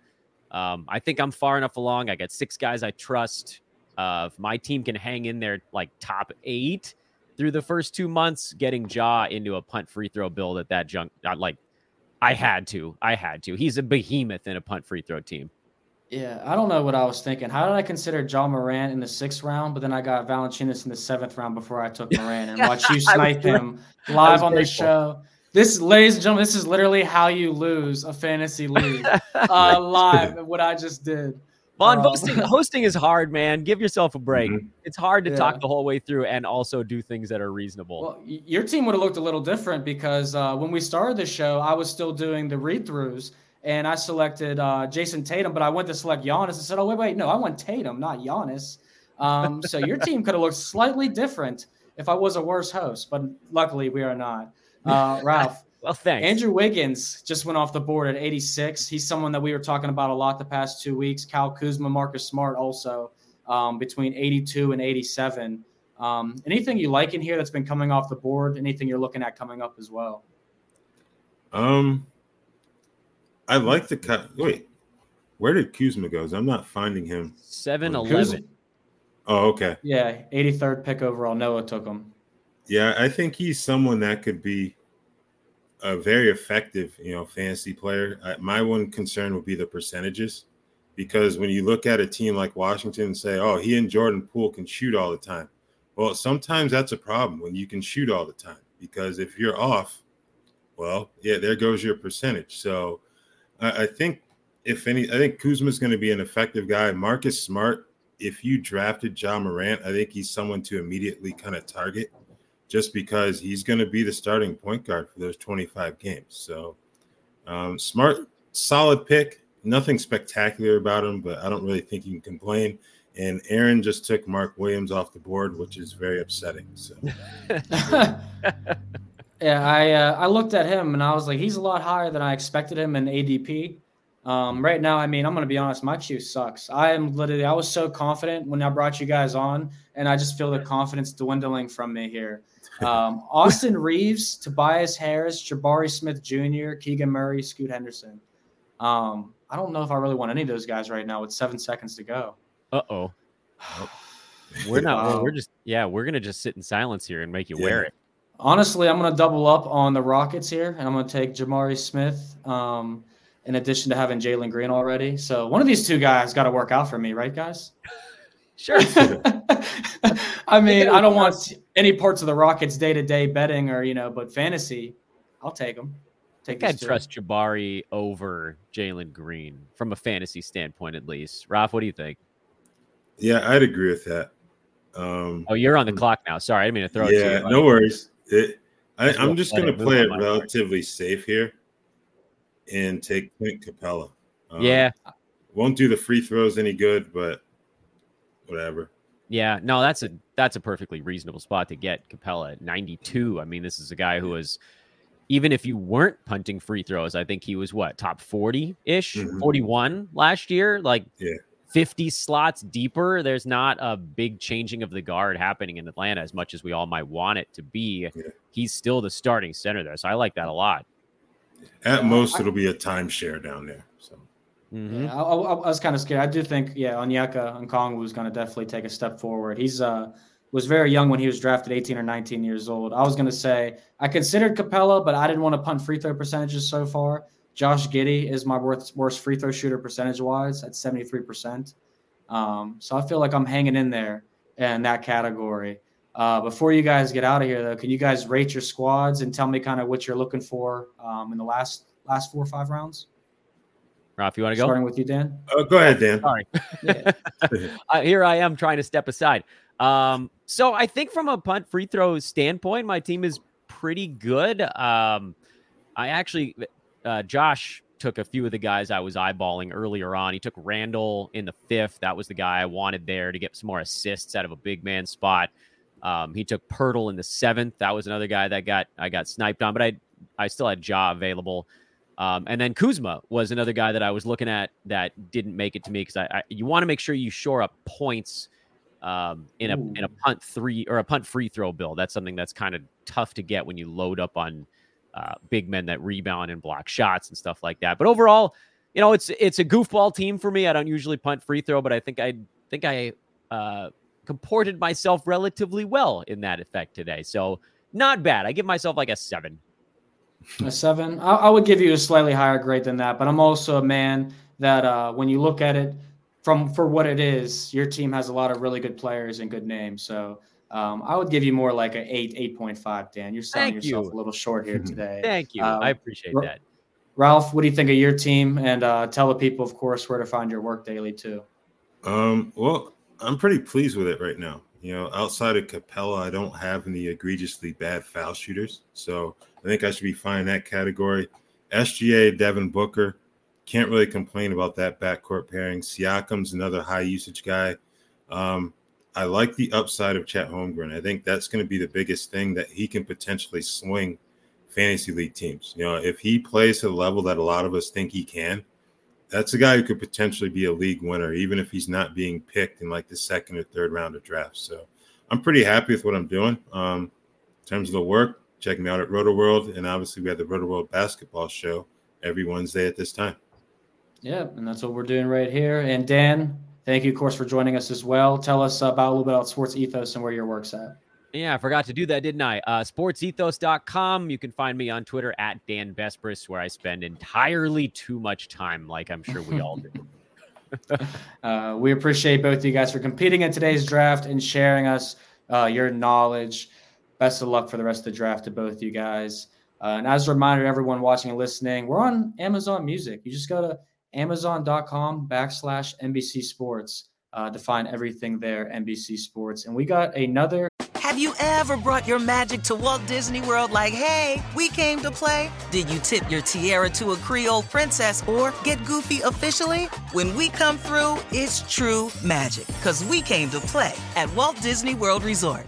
um, I think I'm far enough along. I got six guys I trust. Uh, if my team can hang in there like top eight through the first two months, getting Ja into a punt free throw build at that junk, not like I had to. I had to. He's a behemoth in a punt free throw team. Yeah, I don't know what I was thinking. How did I consider Ja Morant in the sixth round, but then I got Valanciunas in the seventh round before I took Morant and <laughs> watched you snipe him live on the show. This, ladies and gentlemen, this is literally how you lose a fantasy league <laughs> uh, live. What I just did. Vaughn, um, hosting, hosting is hard, man. Give yourself a break. Mm-hmm. It's hard to yeah. talk the whole way through and also do things that are reasonable. Well, your team would have looked a little different because uh, when we started the show, I was still doing the read throughs and I selected uh, Jayson Tatum, but I went to select Giannis and said, "Oh wait, wait, no, I want Tatum, not Giannis." Um, so your <laughs> team could have looked slightly different if I was a worse host, but luckily we are not. <laughs> Uh, Ralph. well, thanks. Andrew Wiggins just went off the board at 86. He's someone that we were talking about a lot the past two weeks. Kyle Kuzma, Marcus Smart also um, between 82 and 87. Um, anything you like in here that's been coming off the board? Anything you're looking at coming up as well? Um, I like the cut. Wait, where did Kuzma goes? I'm not finding him. 7 11. Oh, okay. Yeah, 83rd pick overall. Noah took him. Yeah, I think he's someone that could be a very effective, you know, fantasy player. I, my one concern would be the percentages, because when you look at a team like Washington and say, "Oh, he and Jordan Poole can shoot all the time," well, sometimes that's a problem when you can shoot all the time. Because if you're off, well, yeah, there goes your percentage. So I, I think if any, I think Kuzma's going to be an effective guy. Marcus Smart, if you drafted Ja Morant, I think he's someone to immediately kind of target just because he's going to be the starting point guard for those 25 games. So, um, Smart, solid pick. Nothing spectacular about him, but I don't really think you can complain. And Aaron just took Mark Williams off the board, which is very upsetting. So, <laughs> Yeah, I uh, I looked at him and I was like, he's a lot higher than I expected him in ADP. Um, right now, I mean, I'm gonna be honest, my Q sucks. I am literally, I was so confident when I brought you guys on, and I just feel the confidence dwindling from me here. <laughs> Um, Austin Reaves, Tobias Harris, Jabari Smith Jr., Keegan Murray, Scoot Henderson. Um, I don't know if I really want any of those guys right now with seven seconds to go. Uh oh. <sighs> We're not. We're just. Yeah, we're gonna just sit in silence here and make you yeah. wear it. Honestly, I'm going to double up on the Rockets here, and I'm going to take Jabari Smith um, in addition to having Jalen Green already. So one of these two guys got to work out for me, right, guys? <laughs> Sure. <laughs> I mean, I don't want any parts of the Rockets day to day betting or, you know, but fantasy, I'll take them. Take I'd trust Jabari over Jalen Green from a fantasy standpoint, at least. Ralph, what do you think? Yeah, I'd agree with that. Um, oh, you're on the clock now. Sorry, I didn't mean to throw yeah, it to you. no worries. It, I, am just going to play it relatively safe here and take Clint Capela. Um, yeah. Won't do the free throws any good, but whatever. Yeah, no, that's a that's a perfectly reasonable spot to get Capela at 92. I mean, this is a guy who was even if you weren't punting free throws, I think he was what top 40 ish, mm-hmm. 41 last year. Like, yeah. 50 slots deeper, there's not a big changing of the guard happening in Atlanta as much as we all might want it to be. Yeah. He's still the starting center there. So I like that a lot. At most, it'll be a timeshare down there. Mm-hmm. Yeah, I, I, I, was kind of scared. I do think, yeah, Onyeka Okongwu was going to definitely take a step forward. He's uh was very young when he was drafted, 18 or 19 years old. I was going to say I considered Capela, but I didn't want to punt free throw percentages so far. Josh Giddey is my worst, worst free throw shooter percentage wise at 73%. Um, so I feel like I'm hanging in there in that category. Uh, before you guys get out of here, though, can you guys rate your squads and tell me kind of what you're looking for um, in the last last four or five rounds? Ralph, you want to go? Starting with you, Dan. Oh, go ahead, Dan. Sorry. <laughs> <laughs> uh, here I am trying to step aside. Um, so I think from a punt free throw standpoint, my team is pretty good. Um, I actually uh, Josh took a few of the guys I was eyeballing earlier on. He took Randall in the fifth. That was the guy I wanted there to get some more assists out of a big man spot. Um, he took Poeltl in the seventh. That was another guy that got I got sniped on, but I I still had Ja available. Um, and then Kuzma was another guy that I was looking at that didn't make it to me because I, I, you want to make sure you shore up points um, in a Ooh. in a punt three or a punt free throw bill. That's something that's kind of tough to get when you load up on uh, big men that rebound and block shots and stuff like that. But overall, you know, it's it's a goofball team for me. I don't usually punt free throw, but I think I think I uh, comported myself relatively well in that effect today. So not bad. I give myself like a seven. A seven. I, I would give you a slightly higher grade than that, but I'm also a man that uh, when you look at it from for what it is, your team has a lot of really good players and good names. So um, I would give you more like an eight, eight point five. Dan, you're selling Thank yourself you. a little short here <laughs> today. Thank you. Um, I appreciate that. Ralph, what do you think of your team? And uh, tell the people, of course, where to find your work daily too. Um, well, I'm pretty pleased with it right now. You know, outside of Capela, I don't have any egregiously bad foul shooters, so I think I should be fine in that category. SGA, Devin Booker, can't really complain about that backcourt pairing. Siakam's another high usage guy. Um, I like the upside of Chet Holmgren. I think that's going to be the biggest thing that he can potentially swing fantasy league teams. You know, if he plays to the level that a lot of us think he can, that's a guy who could potentially be a league winner, even if he's not being picked in like the second or third round of drafts. So I'm pretty happy with what I'm doing. Um, in terms of the work, check me out at Roto World. And obviously, we have the Roto World basketball show every Wednesday at this time. Yeah, and that's what we're doing right here. And Dan, Thank you, of course, for joining us as well. Tell us about a little bit about Sports Ethos and where your work's at. Yeah, I forgot to do that, didn't I? Uh, sportsethos.com. You can find me on Twitter at Dan Besbris, where I spend entirely too much time, like I'm sure we all do. <laughs> <laughs> uh, we appreciate both of you guys for competing in today's draft and sharing us uh, your knowledge. Best of luck for the rest of the draft to both you guys. Uh, and as a reminder everyone watching and listening, we're on Amazon Music. You just go to amazon.com backslash NBC Sports uh, to find everything there, NBC Sports. And we got another. Have you ever brought your magic to Walt Disney World like, hey, we came to play? Did you tip your tiara to a Creole princess or get goofy officially? When we come through, it's true magic because we came to play at Walt Disney World Resort.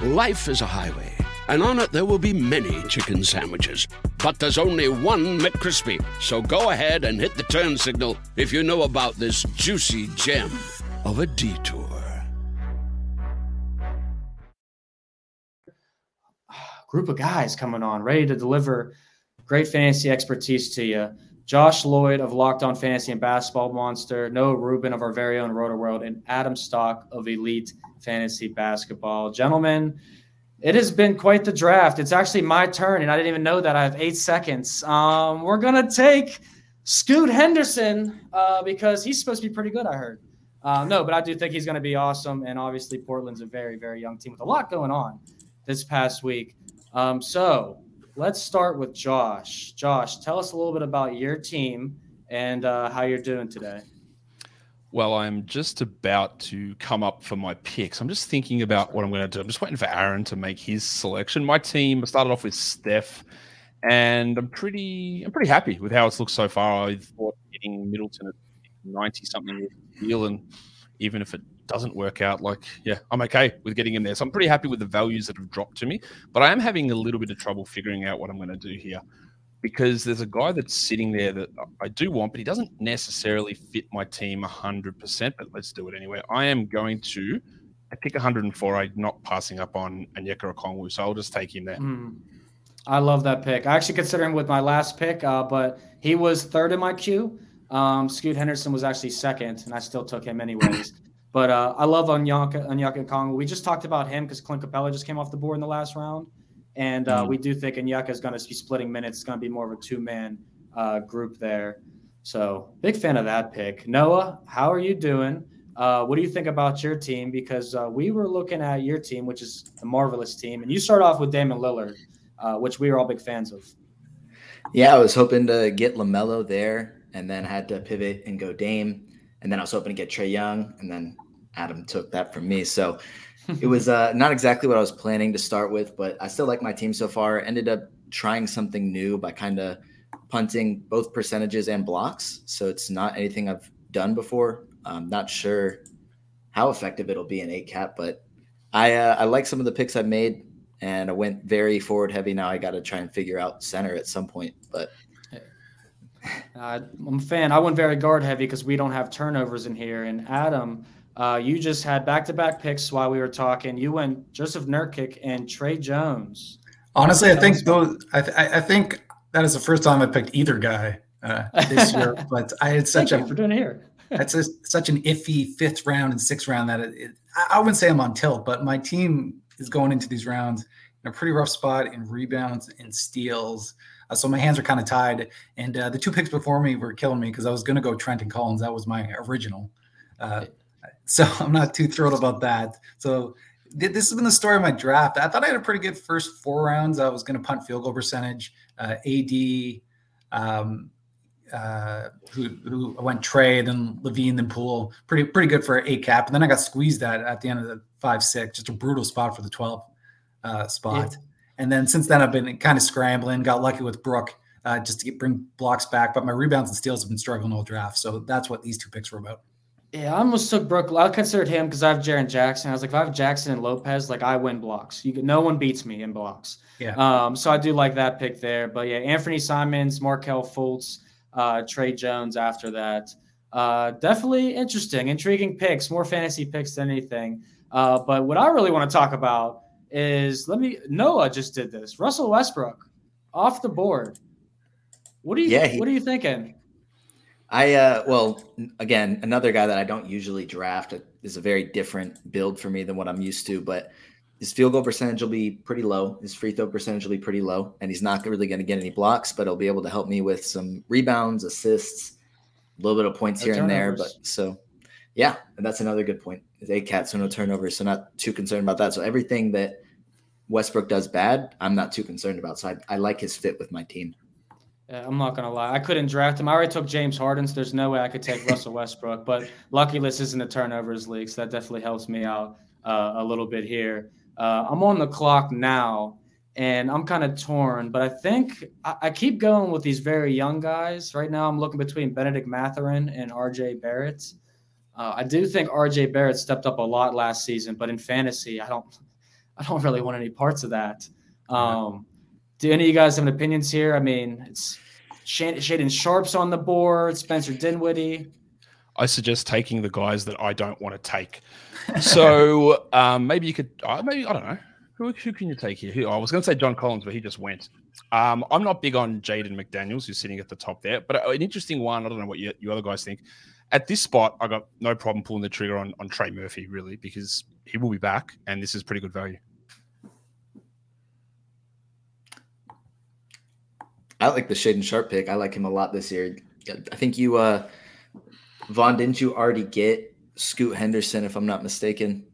Life is a highway and on it there will be many chicken sandwiches. But there's only one McCrispy. So go ahead and hit the turn signal if you know about this juicy gem of a detour. Group of guys coming on, ready to deliver great fantasy expertise to you. Josh Lloyd of Locked On Fantasy and Basketball Monster, Noah Rubin of our very own Roto World, and Adam Stock of Elite Fantasy Basketball. Gentlemen, it has been quite the draft. It's actually my turn, and I didn't even know that. I have eight seconds. Um, we're gonna take Scoot Henderson uh, because he's supposed to be pretty good. I heard. Uh, no, but I do think he's going to be awesome. And obviously, Portland's a very, very young team with a lot going on this past week. Um, so let's start with Josh. Josh, tell us a little bit about your team and uh, how you're doing today. Well, I'm just about to come up for my picks. I'm just thinking about what I'm going to do. I'm just waiting for Aaron to make his selection. My team started off with Steph, and I'm pretty I'm pretty happy with how it's looked so far. I thought getting Middleton at 90 something with the deal, and even if it doesn't work out, like yeah, I'm okay with getting him there. So I'm pretty happy with the values that have dropped to me. But I am having a little bit of trouble figuring out what I'm going to do here because there's a guy that's sitting there that I do want, but he doesn't necessarily fit my team 100%. But let's do it anyway. I am going to I pick 104. I'm not passing up on Onyeka Okongwu, so I'll just take him there. Mm. I love that pick. I actually consider him with my last pick, uh, but he was third in my queue. Um, Scoot Henderson was actually second, and I still took him anyways. <laughs> but uh, I love Onyeka, Onyeka Okongwu. We just talked about him because Clint Capela just came off the board in the last round And uh, mm. we do think Onyeka is going to be splitting minutes. It's going to be more of a two man uh, group there. So big fan of that pick. Noah, how are you doing? Uh, what do you think about your team? Because uh, we were looking at your team, which is the marvelous team, and you start off with Damian Lillard, uh, which we were all big fans of. Yeah, I was hoping to get Lamelo there, and then had to pivot and go Dame, and then I was hoping to get Trae Young, and then Adam took that from me. So it was uh, not exactly what I was planning to start with, but I still like my team so far. Ended up trying something new by kind of punting both percentages and blocks. So it's not anything I've done before. I'm not sure how effective it'll be in eight cap, but I uh, I like some of the picks I've made, and I went very forward heavy. Now I got to try and figure out center at some point, but. <laughs> Uh, I'm a fan. I went very guard heavy because we don't have turnovers in here. And Adam, uh, you just had back to back picks while we were talking. You went Jusuf Nurkic and Tre Jones. Honestly, I think those. I, th- I think that is the first time I picked either guy uh, this year. <laughs> but I had such Thank a for doing here. <laughs> It's a, such an iffy fifth round and sixth round that it, it, I wouldn't say I'm on tilt, but my team is going into these rounds in a pretty rough spot in rebounds and steals. Uh, so my hands are kind of tied. And uh, the two picks before me were killing me because I was going to go Trent and Collins. That was my original. Uh, so <laughs> I'm not too thrilled about that. So this has been the story of my draft. I thought I had a pretty good first four rounds. I was going to punt field goal percentage, uh, AD, um, uh, who, who went Trae, then LaVine, then Poole. Pretty pretty good for eight cap. And then I got squeezed at at the end of the five six, just a brutal spot for the twelve uh, spot. Yeah. And then since then I've been kind of scrambling. Got lucky with Brook uh, just to get, bring blocks back, but my rebounds and steals have been struggling all draft. So that's what these two picks were about. Yeah, I almost took Brook. I considered him because I have Jaren Jackson. I was like, if I have Jackson and Lopez, like I win blocks. You no one beats me in blocks. Yeah. Um. So I do like that pick there. But yeah, Anthony Simons, Markelle Fultz, uh, Tre Jones after that. Uh, definitely interesting, intriguing picks, more fantasy picks than anything. Uh, but what I really want to talk about is let me Noah just did this. Russell Westbrook off the board. What are you? Yeah, he, what are you thinking? I uh well again another guy that I don't usually draft is a very different build for me than what I'm used to, but his field goal percentage will be pretty low. His free throw percentage will be pretty low, and he's not really going to get any blocks, but he'll be able to help me with some rebounds, assists, a little bit of points no here turnovers. and there. But so, yeah, and that's another good point. Is a cat, so no turnovers, so not too concerned about that. So everything that Westbrook does bad, I'm not too concerned about. So I, I like his fit with my team. Yeah, I'm not gonna lie. I couldn't draft him. I already took James Harden, so there's no way I could take <laughs> Russell Westbrook. But lucky this isn't a turnovers league, so that definitely helps me out uh, a little bit here. Uh, I'm on the clock now, and I'm kind of torn. But I think I, I, keep going with these very young guys. Right now, I'm looking between Bennedict Mathurin and R.J. Barrett. Uh, I do think R.J. Barrett stepped up a lot last season, but in fantasy, I don't, <laughs> I don't really want any parts of that. Um, do any of you guys have opinions here? I mean, it's Shaedon Sharpe's on the board, Spencer Dinwiddie. I suggest taking the guys that I don't want to take. So <laughs> um, maybe you could, uh, maybe I don't know. Who, who can you take here? Who, I was going to say John Collins, but he just went. Um, I'm not big on Jaden McDaniels, who's sitting at the top there, but uh, an interesting one. I don't know what you, you other guys think. At this spot, I got no problem pulling the trigger on, on Trey Murphy, really, because he will be back, and this is pretty good value. I like the Shaedon Sharpe pick. I like him a lot this year. I think you, uh, Vaughn, didn't you already get Scoot Henderson, if I'm not mistaken?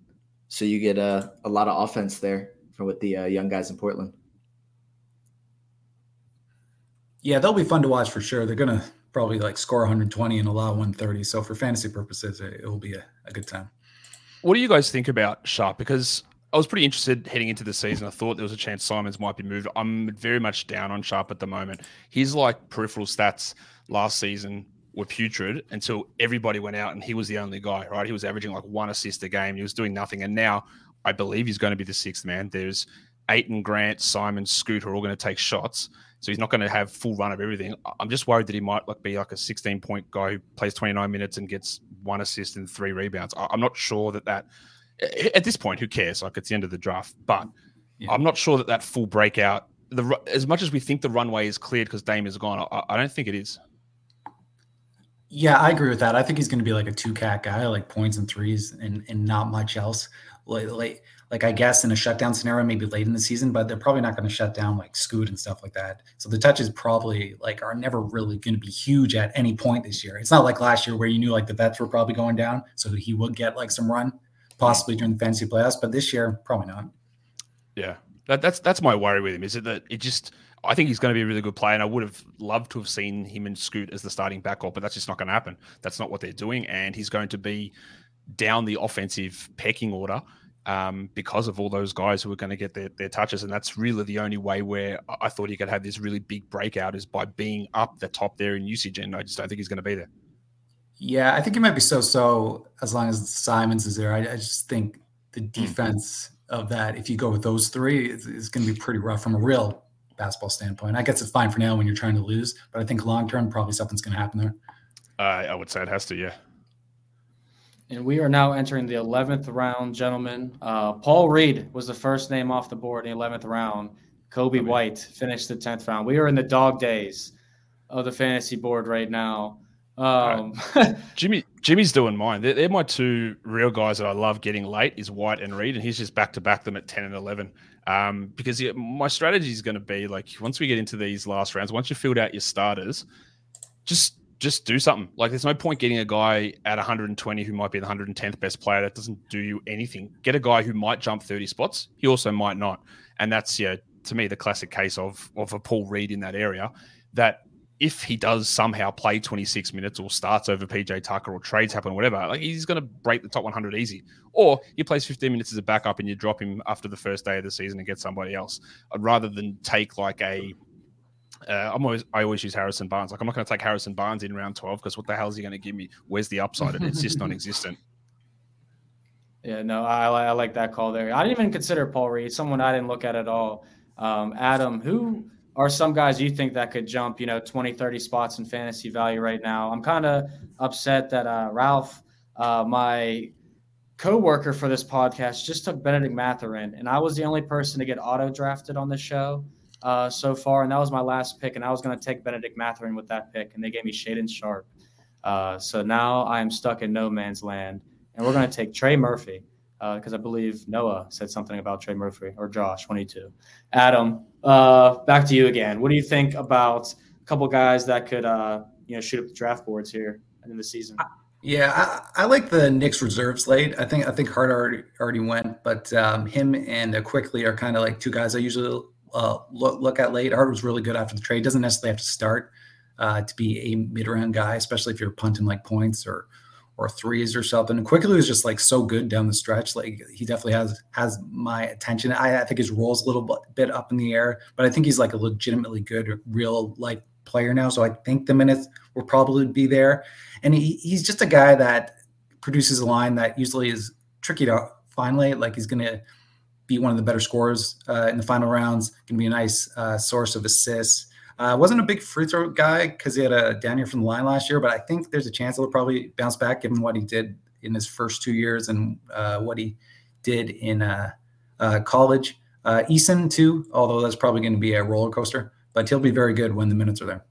So you get a, a lot of offense there for with the uh, young guys in Portland. Yeah, they'll be fun to watch for sure. They're gonna probably like score 120 and allow 130. So for fantasy purposes, it will be a, a good time. What do you guys think about Sharpe? Because I was pretty interested heading into the season. I thought there was a chance Simons might be moved. I'm very much down on Sharpe at the moment. His like peripheral stats last season were putrid until everybody went out and he was the only guy, right? He was averaging like one assist a game. He was doing nothing. And now I believe he's going to be the sixth man. There's Ayton, Grant, Simon, Scoot are all going to take shots. So he's not going to have full run of everything. I'm just worried that he might like be like a 16 point guy who plays 29 minutes and gets one assist and three rebounds. I'm not sure that that at this point, who cares? Like it's the end of the draft, but yeah. I'm not sure that that full breakout. The as much as we think the runway is cleared because Dame is gone, I, I don't think it is. Yeah, I agree with that. I think he's going to be like a two cat guy, like points and threes, and and not much else. late, late, like I guess in a shutdown scenario, maybe late in the season, but they're probably not going to shut down like Scoot and stuff like that. So the touches probably like are never really going to be huge at any point this year. It's not like last year where you knew like the vets were probably going down, so he would get like some run possibly during the fantasy playoffs, but this year probably not. Yeah, that, that's that's my worry with him. Is it that it just I think he's going to be a really good player, and I would have loved to have seen him and Scoot as the starting backcourt, but that's just not going to happen. That's not what they're doing, and he's going to be down the offensive pecking order um, because of all those guys who are going to get their, their touches. And that's really the only way where I thought he could have this really big breakout is by being up the top there in usage. And I just don't think he's going to be there. Yeah, I think it might be so so as long as Simons is there. I, I just think the Hmm. defense of that, if you go with those three, is, is going to be pretty rough from a real basketball standpoint. I guess it's fine for now when you're trying to lose, but I think long term, probably something's going to happen there. Uh, I would say it has to, yeah. And we are now entering the 11th round, gentlemen. Uh, Paul Reed was the first name off the board in the 11th round. Coby White finished the 10th round. We are in the dog days of the fantasy board right now. Um, <laughs> Jimmy Jimmy's doing mine. They're, they're my two real guys that I love getting late is White and Reed, and he's just back to back them at ten and eleven. Um, because yeah, my strategy is going to be like once we get into these last rounds, once you filled out your starters, just just do something. Like there's no point getting a guy at 120 who might be the 110th best player that doesn't do you anything. Get a guy who might jump 30 spots. He also might not, and that's yeah to me the classic case of of a Paul Reed in that area that if he does somehow play 26 minutes or starts over PJ Tucker or trades happen or whatever, like he's going to break the top 100 easy. Or he plays 15 minutes as a backup and you drop him after the first day of the season and get somebody else. I'd rather than take like a. Uh, I'm always I always use Harrison Barnes. Like I'm not going to take Harrison Barnes in round 12 because what the hell is he going to give me? Where's the upside? It's just non-existent. <laughs> Yeah, no, I, I like that call there. I didn't even consider Paul Reed, someone I didn't look at at all. Um, Adam, who are some guys you think that could jump, you know, 20, 30 spots in fantasy value right now? I'm kind of upset that uh, Ralph, uh, my co-worker for this podcast, just took Bennedict Mathurin, and I was the only person to get auto drafted on the show uh, so far, and that was my last pick, and I was going to take Bennedict Mathurin with that pick, and they gave me Shaedon Sharpe. Uh, so now I am stuck in no man's land, and we're going to take Trey Murphy because I believe Noah said something about Trey Murphy or Josh, 22. Adam, uh, back to you again. What do you think about a couple guys that could, uh, you know, shoot up the draft boards here in the season? Yeah, I, I like the Knicks reserve slate. I think I think Hart already already went, but um, him and uh, Quickley are kind of like two guys I usually uh, look look at late. Hart was really good after the trade. Doesn't necessarily have to start uh, to be a mid round guy, especially if you're punting like points or or threes or something. And Quickley was just like so good down the stretch. Like he definitely has has my attention. I, I think his role's a little bit up in the air, but I think he's like a legitimately good real life player now. So I think the minutes will probably be there. And he, he's just a guy that produces a line that usually is tricky to find late. Like he's to be one of the better scorers uh, in the final rounds. Going to be a nice uh, source of assists. Uh, wasn't a big free throw guy because he had a down year from the line last year, but I think there's a chance he'll probably bounce back given what he did in his first two years and uh, what he did in uh, uh, college. Uh, Eason too, although that's probably going to be a roller coaster, but he'll be very good when the minutes are there.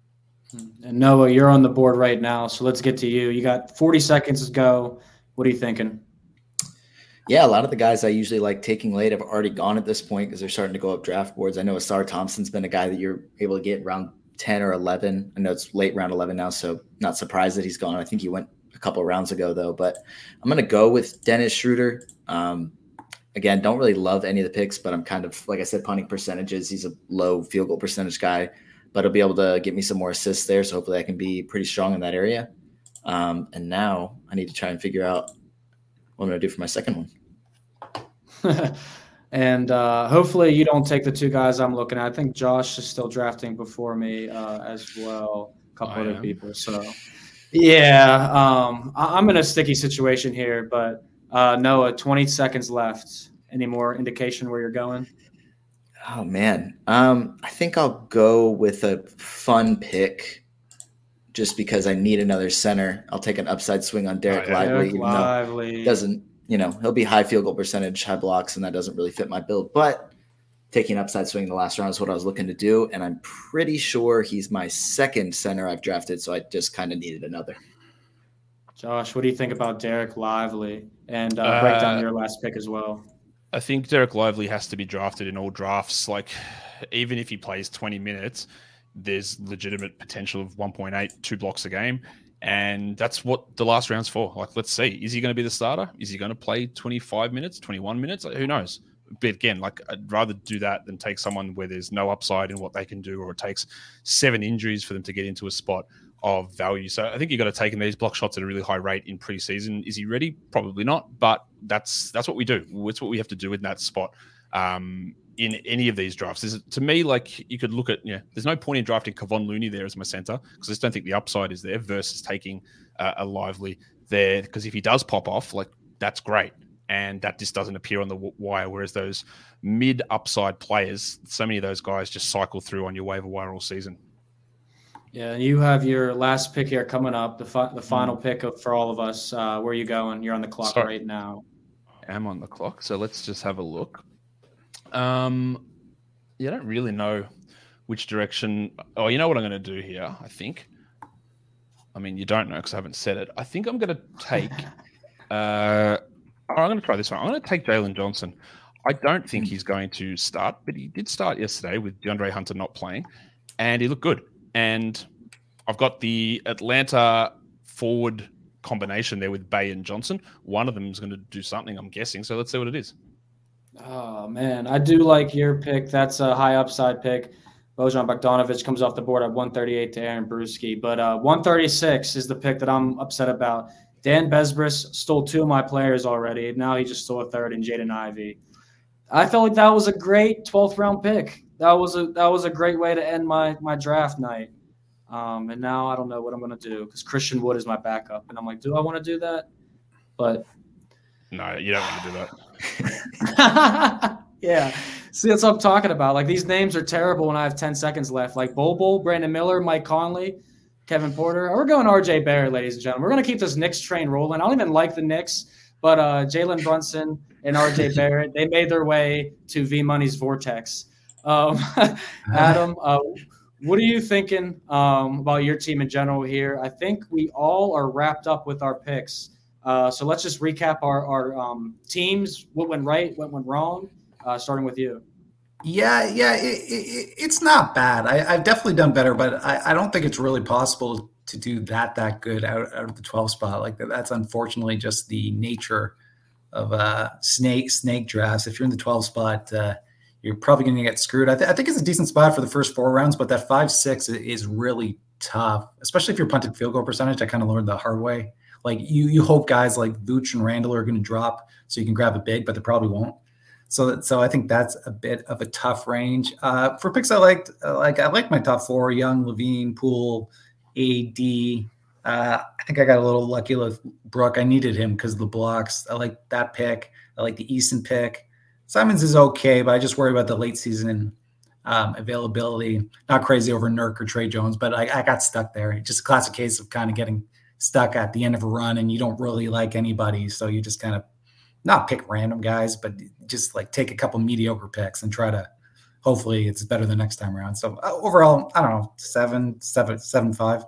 And Noah, you're on the board right now, so let's get to you. You got 40 seconds to go. What are you thinking? Yeah, a lot of the guys I usually like taking late have already gone at this point because they're starting to go up draft boards. I know Ausar Thompson's been a guy that you're able to get around 10 or 11. I know it's late round 11 now, so not surprised that he's gone. I think he went a couple rounds ago though, but I'm going to go with Dennis Schroeder. Um, again, don't really love any of the picks, but I'm kind of like I said, punting percentages. He's a low field goal percentage guy, but he'll be able to get me some more assists there. So hopefully I can be pretty strong in that area. Um, and now I need to try and figure out what I'm going to do for my second one. <laughs> and uh, hopefully you don't take the two guys I'm looking at. I think Josh is still drafting before me uh, as well. A couple I other am. people. So yeah, um, I- I'm in a sticky situation here, but uh, Noah, 20 seconds left. Any more indication where you're going? Oh man, um, I think I'll go with a fun pick, just because I need another center. I'll take an upside swing on Dereck yeah. Lively. Eric even Lively. doesn't you know he'll be high field goal percentage, high blocks, and that doesn't really fit my build. But taking an upside swing in the last round is what I was looking to do, and I'm pretty sure he's my second center I've drafted, so I just kind of needed another. Josh, what do you think about Dereck Lively? And uh, break down uh, your last pick as well. I think Dereck Lively has to be drafted in all drafts. Like, even if he plays 20 minutes, there's legitimate potential of 1.8, two blocks a game. And that's what the last round's for. Like, let's see. Is he going to be the starter? Is he going to play 25 minutes, 21 minutes? Who knows? But again, like I'd rather do that than take someone where there's no upside in what they can do, or it takes seven injuries for them to get into a spot of value. So I think you've got to take him these block shots at a really high rate in preseason. Is he ready? Probably not, but that's that's what we do. It's what we have to do in that spot. Um, in any of these drafts, is to me like you could look at yeah. There's no point in drafting Kevon Looney there as my center because I just don't think the upside is there versus taking uh, a lively there because if he does pop off, like that's great and that just doesn't appear on the wire. Whereas those mid upside players, so many of those guys just cycle through on your waiver wire all season. Yeah, you have your last pick here coming up, the fi- the final mm. pick of, for all of us. Uh, where are you going? You're on the clock Sorry. right now. I am on the clock, so let's just have a look. Um, yeah, I don't really know which direction. Oh, you know what I'm going to do here? I think. I mean, you don't know because I haven't said it. I think I'm going to take. <laughs> uh, I'm going to try this one. I'm going to take Jalen Johnson. I don't think he's going to start, but he did start yesterday with DeAndre Hunter not playing, and he looked good and I've got the Atlanta forward combination there with Bey and Johnson. One of them is going to do something, I'm guessing. So let's see what it is. Oh man, I do like your pick. That's a high upside pick. Bojan Bogdanovic comes off the board at 138 to Aaron Bruski, but uh, 136 is the pick that I'm upset about. Dan Besbris stole two of my players already. Now he just stole a third in Jaden Ivey. I felt like that was a great 12th round pick that was a that was a great way to end my my draft night. Um, and now I don't know what I'm gonna do because Christian Wood is my backup, and I'm like, do I want to do that? But no, you don't want to do that. Yeah, see, that's what I'm talking about. Like these names are terrible when I have 10 seconds left. Like Bobo, Brandon Miller, Mike Conley, Kevin Porter. We're going RJ Barrett, ladies and gentlemen. We're gonna keep this Knicks train rolling. I don't even like the Knicks, but uh, Jalen Brunson and RJ <laughs> Barrett, they made their way to V Money's vortex. Um, <laughs> Adam, uh, what are you thinking um, about your team in general here? I think we all are wrapped up with our picks. Uh, so let's just recap our, our um, teams, what went right, what went wrong, uh, starting with you. Yeah, yeah, it, it, it's not bad. I, have definitely done better, but I, I, don't think it's really possible to do that that good out, out of the 12 spot. Like that's unfortunately just the nature of uh, snake snake drafts. If you're in the 12 spot, uh, you're probably going to get screwed. I, th- I, think it's a decent spot for the first four rounds, but that five six is really tough, especially if you're punted field goal percentage. I kind of learned the hard way. Like you, you hope guys like Vooch and Randall are going to drop so you can grab a big, but they probably won't. So, so I think that's a bit of a tough range. Uh, for picks, I liked uh, like I like my top four: Young, LaVine, Poole, AD. Uh, I think I got a little lucky with Brook. I needed him because of the blocks. I like that pick. I like the Eason pick. Simons is okay, but I just worry about the late season um, availability. Not crazy over Nurk or Tre Jones, but I, I got stuck there. Just a classic case of kind of getting stuck at the end of a run and you don't really like anybody. So you just kind of not pick random guys, but just like take a couple mediocre picks and try to hopefully it's better the next time around. So uh, overall, I don't know, seven, seven, seven, five.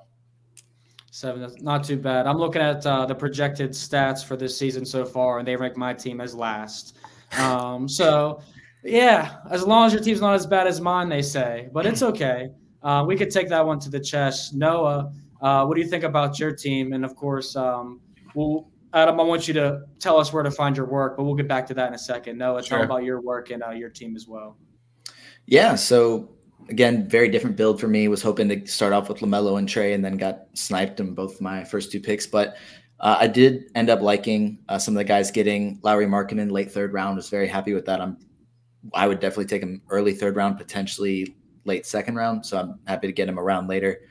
Seven, that's not too bad. I'm looking at uh, the projected stats for this season so far, and they rank my team as last. Um, <laughs> so, yeah, as long as your team's not as bad as mine, they say, but it's <clears throat> okay. Uh, we could take that one to the chest. Noah, uh, what do you think about your team? And of course, um, we'll, Adam, I want you to tell us where to find your work, but we'll get back to that in a second. Noah, sure. tell about your work and uh, your team as well. Yeah. So again, very different build for me. Was hoping to start off with Lamelo and Trey, and then got sniped in both my first two picks. But uh, I did end up liking uh, some of the guys getting Lauri Markkanen late third round. Was very happy with that. I'm I would definitely take him early third round, potentially late second round. So I'm happy to get him around later.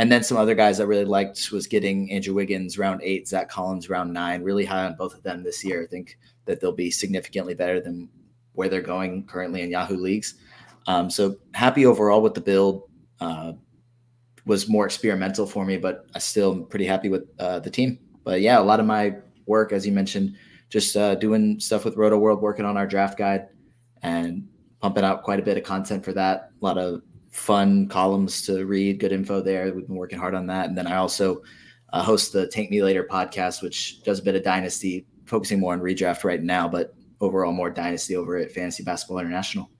And then some other guys I really liked was getting Andrew Wiggins round eight, Zach Collins round nine. Really high on both of them this year. I think that they'll be significantly better than where they're going currently in Yahoo leagues. Um, so happy overall with the build. Uh, was more experimental for me, but I still am pretty happy with uh, the team but yeah, a lot of my work, as you mentioned, just uh, doing stuff with Rotoworld, working on our draft guide and pumping out quite a bit of content for that. A lot of fun columns to read, good info there. We've been working hard on that. And then I also uh, host the Tank Me Later podcast, which does a bit of dynasty, focusing more on redraft right now, but overall more dynasty over at Fantasy Basketball International.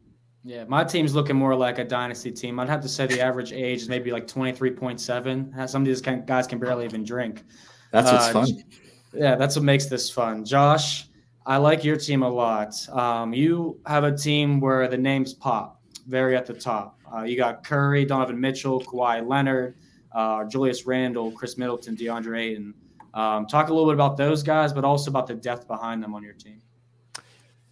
Yeah, my team's looking more like a dynasty team. I'd have to say the average age is maybe like 23.7. Some of these guys can barely even drink. That's what's uh, fun. Yeah, that's what makes this fun. Josh, I like your team a lot. Um, you have a team where the names pop very at the top. Uh, you got Curry, Donovan Mitchell, Kawhi Leonard, uh, Julius Randle, Khris Middleton, DeAndre Ayton. Um, talk a little bit about those guys, but also about the depth behind them on your team.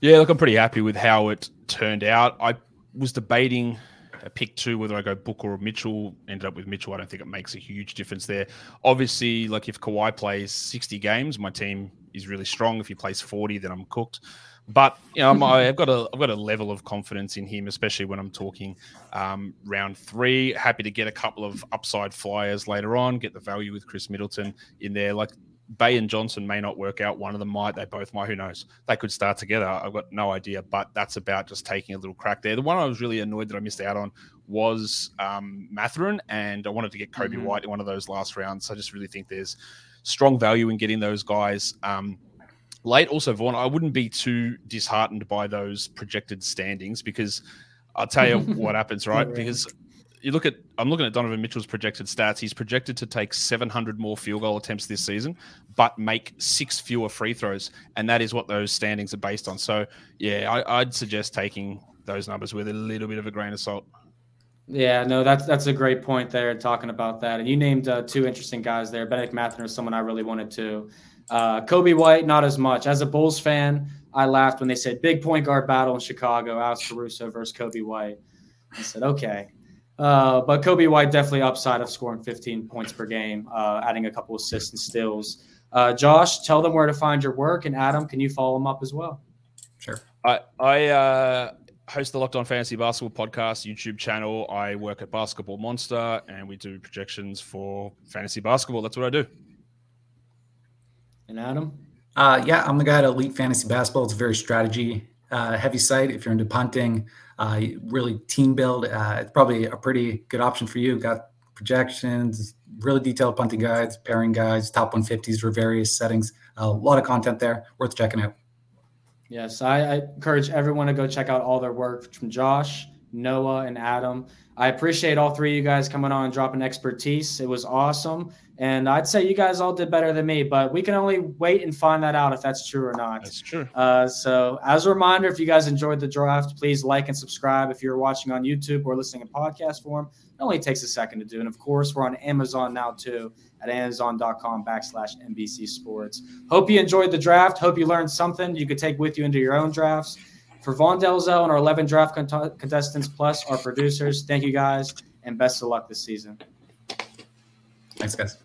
Yeah, look, I'm pretty happy with how it turned out. I was debating a pick two whether I go Booker or Mitchell. Ended up with Mitchell. I don't think it makes a huge difference there. Obviously, like if Kawhi plays 60 games, my team is really strong. If he plays 40, then I'm cooked. But you know, i have got a I've got a level of confidence in him, especially when I'm talking um, round three. Happy to get a couple of upside flyers later on. Get the value with Khris Middleton in there. Like Bey and Johnson may not work out. One of them might. They both might. Who knows? They could start together. I've got no idea. But that's about just taking a little crack there. The one I was really annoyed that I missed out on was um, Mathurin, and I wanted to get Coby mm-hmm. White in one of those last rounds. So I just really think there's strong value in getting those guys. Um, late also, Vaughn, I wouldn't be too disheartened by those projected standings because I'll tell you <laughs> what happens, right? Because you look at I'm looking at Donovan Mitchell's projected stats. He's projected to take 700 more field goal attempts this season, but make six fewer free throws, and that is what those standings are based on. So, yeah, I, would suggest taking those numbers with a little bit of a grain of salt. Yeah, no, that's that's a great point there. Talking about that, and you named uh, two interesting guys there. Bennedict Mathurin is someone I really wanted to. Uh, Coby White, not as much. As a Bulls fan, I laughed when they said big point guard battle in Chicago, Alex Caruso versus Coby White. I said, okay, uh, but Coby White definitely upside of scoring 15 points per game, uh, adding a couple assists and steals. Uh, Josh, tell them where to find your work, and Adam, can you follow them up as well? Sure. I I uh, host the Locked On Fantasy Basketball podcast YouTube channel. I work at Basketball Monster, and we do projections for fantasy basketball. That's what I do. And Adam. Uh, yeah, I'm the guy at Elite Fantasy Basketball. It's a very strategy uh, heavy site. If you're into punting, uh, really team build, uh, it's probably a pretty good option for you. Got projections, really detailed punting guides, pairing guides, top 150s for various settings. a lot of content there, worth checking out. Yes, I, I encourage everyone to go check out all their work from Josh, Noah, and Adam. I appreciate all three of you guys coming on and dropping expertise. It was awesome. And I'd say you guys all did better than me, but we can only wait and find that out if that's true or not. That's true. Uh, so, as a reminder, if you guys enjoyed the draft, please like and subscribe. If you're watching on YouTube or listening in podcast form, it only takes a second to do. And of course, we're on Amazon now too at amazon.com backslash NBC Sports. Hope you enjoyed the draft. Hope you learned something you could take with you into your own drafts. For Vaughn Dalzell and our 11 draft contestants plus our producers, thank you guys and best of luck this season. Thanks, guys.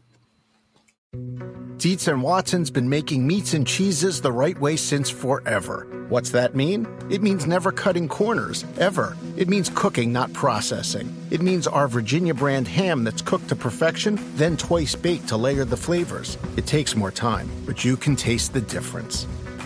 Dietz and Watson's been making meats and cheeses the right way since forever. What's that mean? It means never cutting corners, ever. It means cooking, not processing. It means our Virginia brand ham that's cooked to perfection, then twice baked to layer the flavors. It takes more time, but you can taste the difference.